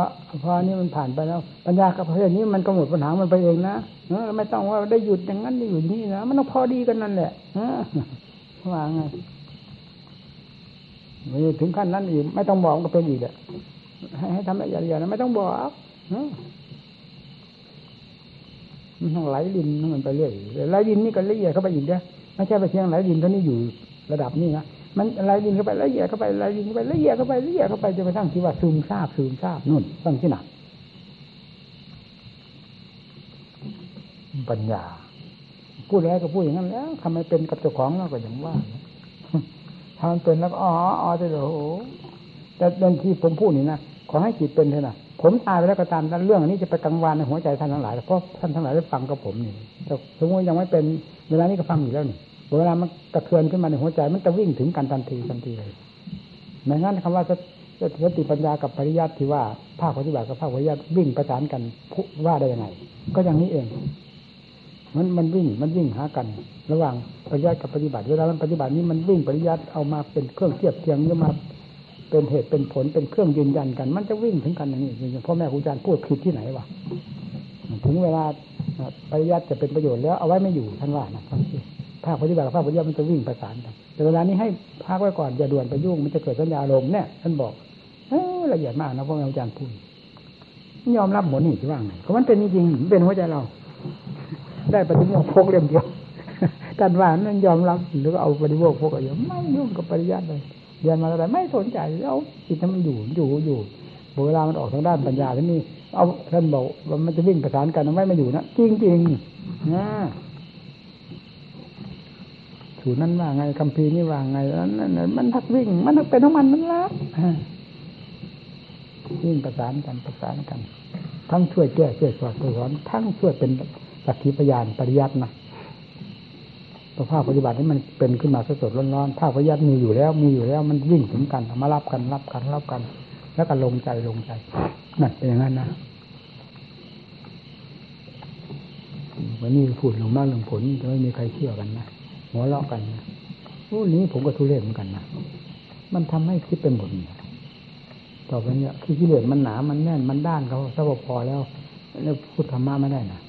พอนี้มันผ่านไปแล้ว ปัญญากับประเภทนี้มันก็หมดปัญหามันไปเองนะเออไม่ต้องว่าได้หยุดอย่างนั้นได้หยุดนี่นะมันต้องพอดีกันนั่นแหละ ว่าไงไม่ถึงขั้นนั้นอีกไม่ต้องบอกก็เป็นอีกแหละให้ทำละเอียดๆนะไม่ต้องบอกมันต้องไหลดินมันไปเรื่อยไหลดินนี่ก็ละเอียดเข้าไปอีกเด้อไม่ใช่ไปเพียงไหลดินเท่านี้อยู่ระดับนี้นะมันไหลดินเข้าไปละเอียดเข้าไปไหลดินเข้าไปละเอียดเข้าไปละเอียดเข้าไปจนกระทั่งที่ว่าซึมซาบซึมซาบนู่นตั้งที่ไหนปัญญา พูดแล้วก็พูดอย่างนั้นแล้วทำไมเป็นกับเจ้าของเราก็อย่างว่าถ้ามันเป็นแล้วก็อ๋ออ๋อจะโอ้โหแต่เดินที่ผมพูดนี่นะขอให้จิตเป็นเถอะนะผมตายไปแล้วก็ตามแต่เรื่องอันนี้จะไปกังวานในหัวใจท่านทั้งหลายเพราะท่านทั้งหลายได้ฟังกับผมนี่แต่สมมติยังไม่เป็นเวลานี้ก็ฟังอยู่แล้วนี่เวลามันกระเทือนขึ้นมาในหัวใจ มันจะวิ่งถึงกันทันทีทันทีเลยไม่งั้นคำว่าสติปัญญากับปริยัติที่ว่าภาคปฏิบัติกับภาคปริยัติวิ่งประสานกันว่าได้ยังไง ก็อย่างนี้เอง มันมันวิ่งมันวิ่งหากัน ระหว่างปริยัติกับปฏิบัติเวลามันปฏิบัตินี้มันวิ่งปริยัติเอามาเป็นเครื่องเทียบเทียงหรือมาเป็นเหตุเป็นผลเป็นเครื่องยืนยันกัน มันจะวิ่งถึงกันอย่างนี้พ่อแม่ครูอาจารย์พูดผิดที่ไหนวะถึงเวลาปริยัติจะเป็นประโยชน์แล้วเอาไว้ไม่อยู่ท่านว่านะท่านที่ภาคปฏิบัติกับภาคปฏิบัติมันจะวิ่งประสานกันแต่เวลานี้ให้ภาคไว้ก่อนอย่าด่วนไปยุ่งมันจะเกิดสัญญาลมเนี่ยท่านบอกละเอียดมากนะพ่อแม่อาจารย์พูดยอมรับหมดนี่ที่ว่าไงเพราะมันเป็นจริงเป็นหัวใจเรา ได้ปฏิโมกพกเล่มเดียวท่านว่านั้นยอมรับหรือเอาปฏิโมกพกอะไรไม่ยุ่งกับปริยัติเลยเรียนมาอะไรไม่สนใจแล้วจิตมันอยู่อยู่อยู่เวลามันออกทางด้านปัญญาที่นี่เอาท่านบอกว่ามันจะวิ่งประสานกันไม่มาอยู่นะจริงจริงนะสูตรนั้นว่าไงคำพีนี่ว่าไงนั่นมันทักวิ่ง มันเป็นของมันนั่นละวิ่งประสานกันประสานกัน ทั้งช่วยแก้ช่วยสอดสอนทั้งช่วยเป็น สักขีพยานปริยัตินะภาคปฏิบัตินี่มันเป็นขึ้นมาสดๆร้อนๆภาคปฏิยัติมีอยู่แล้ว มีอยู่แล้วมันวิ่งถึงกันมารับกันรับกันรับกัน แล้วก็ลงใจลงใจนั่นเป็นอย่างนั้นนะวันนี้พูดลงมากลงผลจะไม่มีใครเชื่อกันนะหัวเราะกันนะรูนี้ผมก็ทุเรศเหมือนกันนะมันทำให้คิดเป็นหมดเนี่ยต่อไปเนี่ยคือกิเลสมันหนามันแน่นมันด้านเขาสบพอแล้วแล้วพูดธรรมะไม่ได้นะ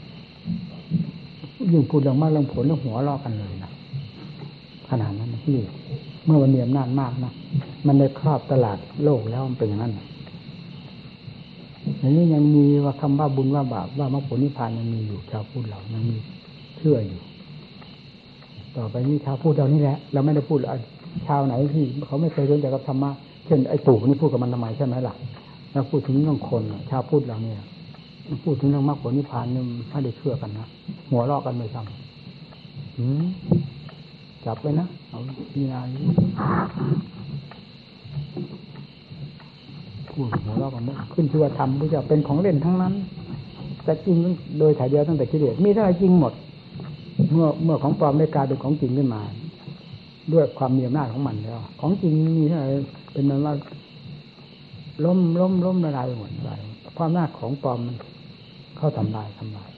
ยิ่งพูดเรื่องมากเรื่องผลเรื่องหัวเราะกันเลยนะขนาดนั้นที่เมื่อวันเนียมนานมากนะมันได้ครอบตลาดโลกแล้วมันเป็นอย่างนั้นอย่างนี้ยังมีว่าคำว่าบุญว่าบาปว่ามรรคผลนิพพานยังมีอยู่ชาวพูดเรายังมีเชื่ออยู่ ต่อไปนี้ชาวพูดเรานี่แหละ เราไม่ได้พูดชาวไหนที่เขาไม่เคยเรียนจากกับธรรมะเช่นไอ้ตู่นี่พูดกับมันทำไมใช่ไหมล่ะแล้วพูดถึงเรื่องคนชาวพุทธเราเนี่ย พูดถึงเรื่องมรรคผลนิพพานนี่ยไม่ได้เชื่อกันนะหัวเราะกันไม่ซ้ำจับไปนะเอาพิจารพูดหัวเราะกันไม่ขึ้นชื่อว่าธรรมพระเจ้าเป็นของเล่นทั้งนั้น แต่จริงโดยถ่ายเดียวตั้งแต่กิเลสมีเท่าไรจริงหมด เมื่อเมื่อของปลอมได้กลายเป็นของจริงขึ้นมา ด้วยความมีอำนาจของมันแล้ว ของจริงมีเท่าไรเป็นมันว่าล้มล้มล้มละลายหมดไปความน่าของปลอมมัน เข้าทำลายทำลาย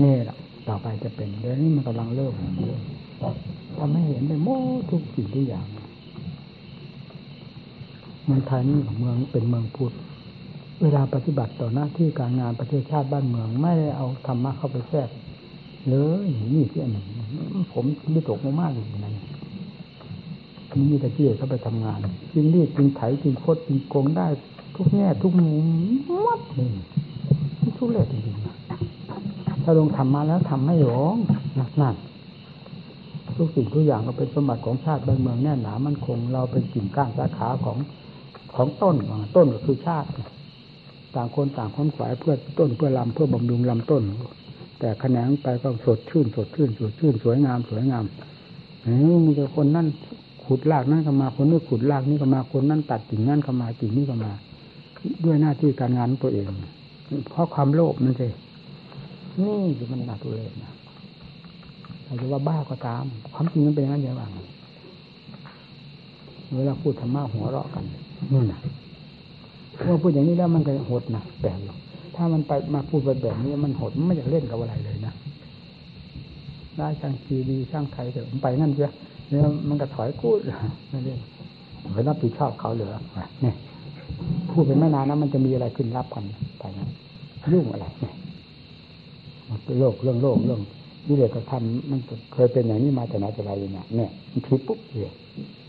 นี่แหละต่อไปจะเป็นเดี๋ยวนี้มันกำลังเริ่มเริ่มทำให้เห็นได้โมทุกสิ่งทุกอย่างเมืองไทยนี่ของเมืองเป็นเมืองพุทธเวลาปฏิบัติต่อหน้าที่การงานประเทศชาติบ้านเมือง ไม่ได้เอาธรรมะเข้าไปแทรกเลยนี่ที่อันหนึ่งผมไม่ตกมากๆอย่างนั้นนี่มีแต่ที่เข้าไปทำงานกินรีดกินไถกินโคตรกินโกงได้ ทุกแง่ทุกมุมมัดนี่ทุกเรื่องจริงๆถ้าลงทำมาแล้วทำไม่หลงนั่นทุกสิ่งทุกอย่างก็เป็นสมบัติของชาติบ้านเมืองแน่หนามันคงเราเป็นกิ่งก้านสาขาของของต้นต้นก็คือชาติ ต่างคนต่างค้นขวายเพื่อต้นเพื่อลำเพื่อบำรุงลำต้น แต่แขนงไปก็สดชื่น สดชื่นสดชื่นสวยงามสวยงามนี่มีแต่คนนั่นขุดรากนั่นก็มาคนนี้ขุดรากนี่ก็มาคนนั่นตัดกิ่งนั่นก็มากิ่งนี่ก็มา ด้วยหน้าที่การงานตัวเอง เพราะความโลภนั่นเองนี่คือมันหนักเลยนะอาจจะว่าบ้าก็ตาม ความจริงมันเป็นอย่างนั้นอย่างไรเวลาพูดธรรมะหัวเราะกันนี่นะเมื่อพูดอย่างนี้แล้วมันก็หดนะแปลกอยู่ถ้ามันไปมาพูดแบบนี้มันหดมันไม่อยากเล่นกับอะไรเลยนะได้ช่างทีดีช่างไทยเถอะมันไปนั่นเสียเนี่ยมันก็ถอยกู้นั่นเองไปรับผิดชอบเขาเหลือเนี่ย พูดไปไม่นานนะมันจะมีอะไรขึ้นรับกันไปนั้นยุ่งอะไรเนี่ยโลกเรื่องโลกเรื่องนี่เลยก็ทำมันเคยเป็นอย่างนี้มาแต่ไหนแต่ไรเนี่ยเนี่ยมันผิดปุ๊บเลยว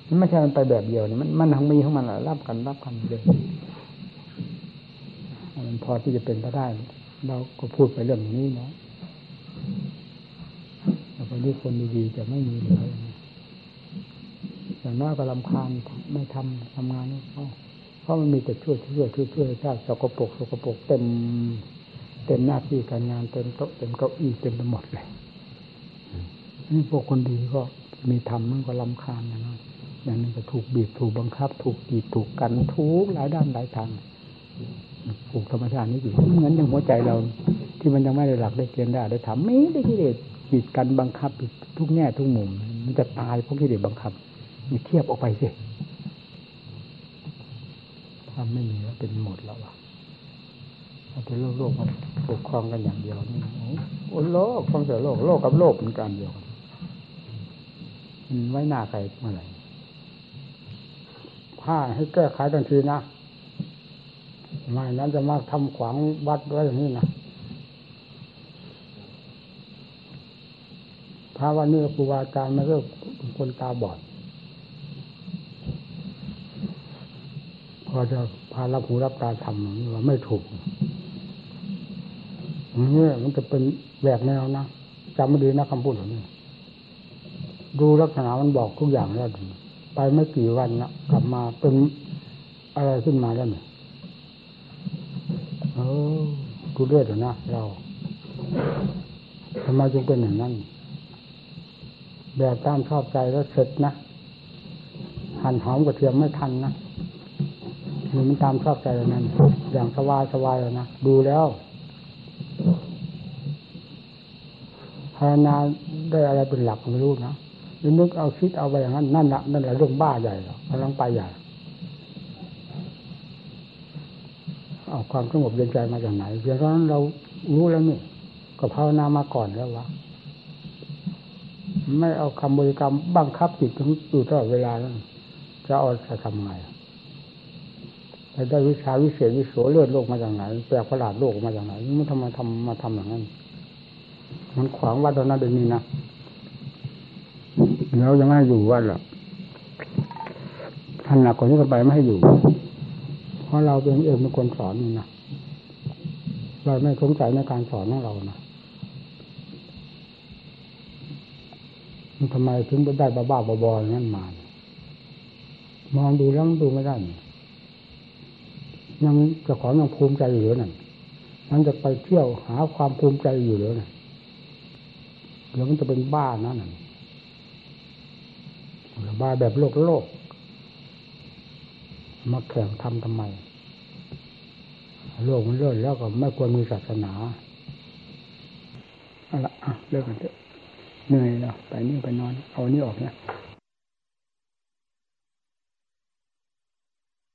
มันไม่ใช่มันไปแบบเดียวนี่มันมันทั้งมีของมันแหละรับกันรับกันเลยมันพอที่จะเป็นไปได้ เราก็พูดไปเรื่องนี้นะแต่คนที่คนดีๆจะไม่มีเลยอย่างน้อยก็ลำคาญไม่ทำทำงานนี่เขา ราะมันมีแต่ช่วยช่วยช่วยช่วยชาติสกปรกสกปรกเต็มเต็มหน้าที่การงานเต็มโต๊ะเต็มเก้าอี้เต็มไปหมดเลยนี่พวกคนดีก็มีทำมันก็ลำคาญนะเนาะอย่างนี้ก็ถูกบีบถูกบังคับ ถูกกีดถูกกันทุกหลายด้านหลายทางถูกธรรมชาตินี้อยู่เหมือนอย่างหัวใจเรา ที่มันยังไม่ได้หลักได้เกณฑ์ได้ได้ทำไม่ได้กิเลสบีบกันบังคับทุกแง่ทุกมุม มันจะตายเพราะกิเลสบังคับมีเทียบออกไปสิ ถ้าไม่มีแล้วเป็นหมดแล้วอะถ้าเป็นโลกโลกมันปกครองกันอย่างเดียวนี่โอ้โลกฟังเสียโลกโลกกับโลกเป็นการเดียวกันมันไว้หน้าใครเมื่อไหร่ผ้าให้แก้ไขทันทีนะไม่นั้นจะมาทำขวางวัดไว้อย่างนี้นะพระวันนี้ครูบาอาจารย์ไม่เลิกคนตาบอด พอจะพารับหูรับตาทำว่าไม่ถูกนี่มันจะเป็นแบบแนวนะจำไม่ดีนะคำพูดของนี้ดูลักษณะมันบอกทุกอย่างแล้วไปไม่กี่วันนะกลับมาเป็นอะไรขึ้นมาแล้วเนี่ยเออดูเลือดนะเราทำไมจึงเป็นอย่างนั้น แบบตามชอบใจแล้วเสร็จนะหั่นหอมกระเทียมไม่ทันนะ มันมันตามชอบใจอย่างนั้น อย่างสบายสบายเลยนะดูแล้วภาวนาได้อะไรเป็นหลักไม่รู้นะนึกเอาคิดเอาไปอย่างนั้นนั่นแหละนั่นแหละเรื่องบ้าใหญ่หรอกำลังไปใหญ่เอาความสงบเย็นใจมาจากไหนเพียงเท่านั้นเรารู้แล้วนี่ก็ภาวนามาก่อนแล้ววะไม่เอาคำบริกรรมบังคับจิตอยู่ตลอดเวลาแล้วจะเอาจะทำไง ได้วิชาวิเศษวิโสเลือดโลกมาจากไหนแปลประหลาดโลกมาจากไหนมันทำไมทำมาทำอย่างนั้นมันขวางวัดตอนนั้นเดี๋ยวนี้นะแล้วยังไม่อยู่วัดหรอกท่านหนักกว่านี้ก็ไปไม่ให้อยู่ เพราะเราเป็นเองเป็นคนสอนนี่นะเราไม่สงสัยในการสอนของเรานะมันทำไมถึงได้บ้าบ้าบอๆอย่างนั้นมามองดูแล้วดูไม่ได้ ยังเจะของยังภูมิใจอยู่เลยนั่นมันจะไปเที่ยวหาความภูมิใจอยู่เลยนั่นเดี๋ยวมันจะเป็นบ้านะนั่นบ้าแบบโลกโลก มาแข่งทำทำไม โลกมันเลื่อนแล้วก็ไม่ควรมีศาสนาเอาละเลิกกันเถอะเหนื่อยแล้วไปนี่ไปนอน เอานี่ออกนี่ย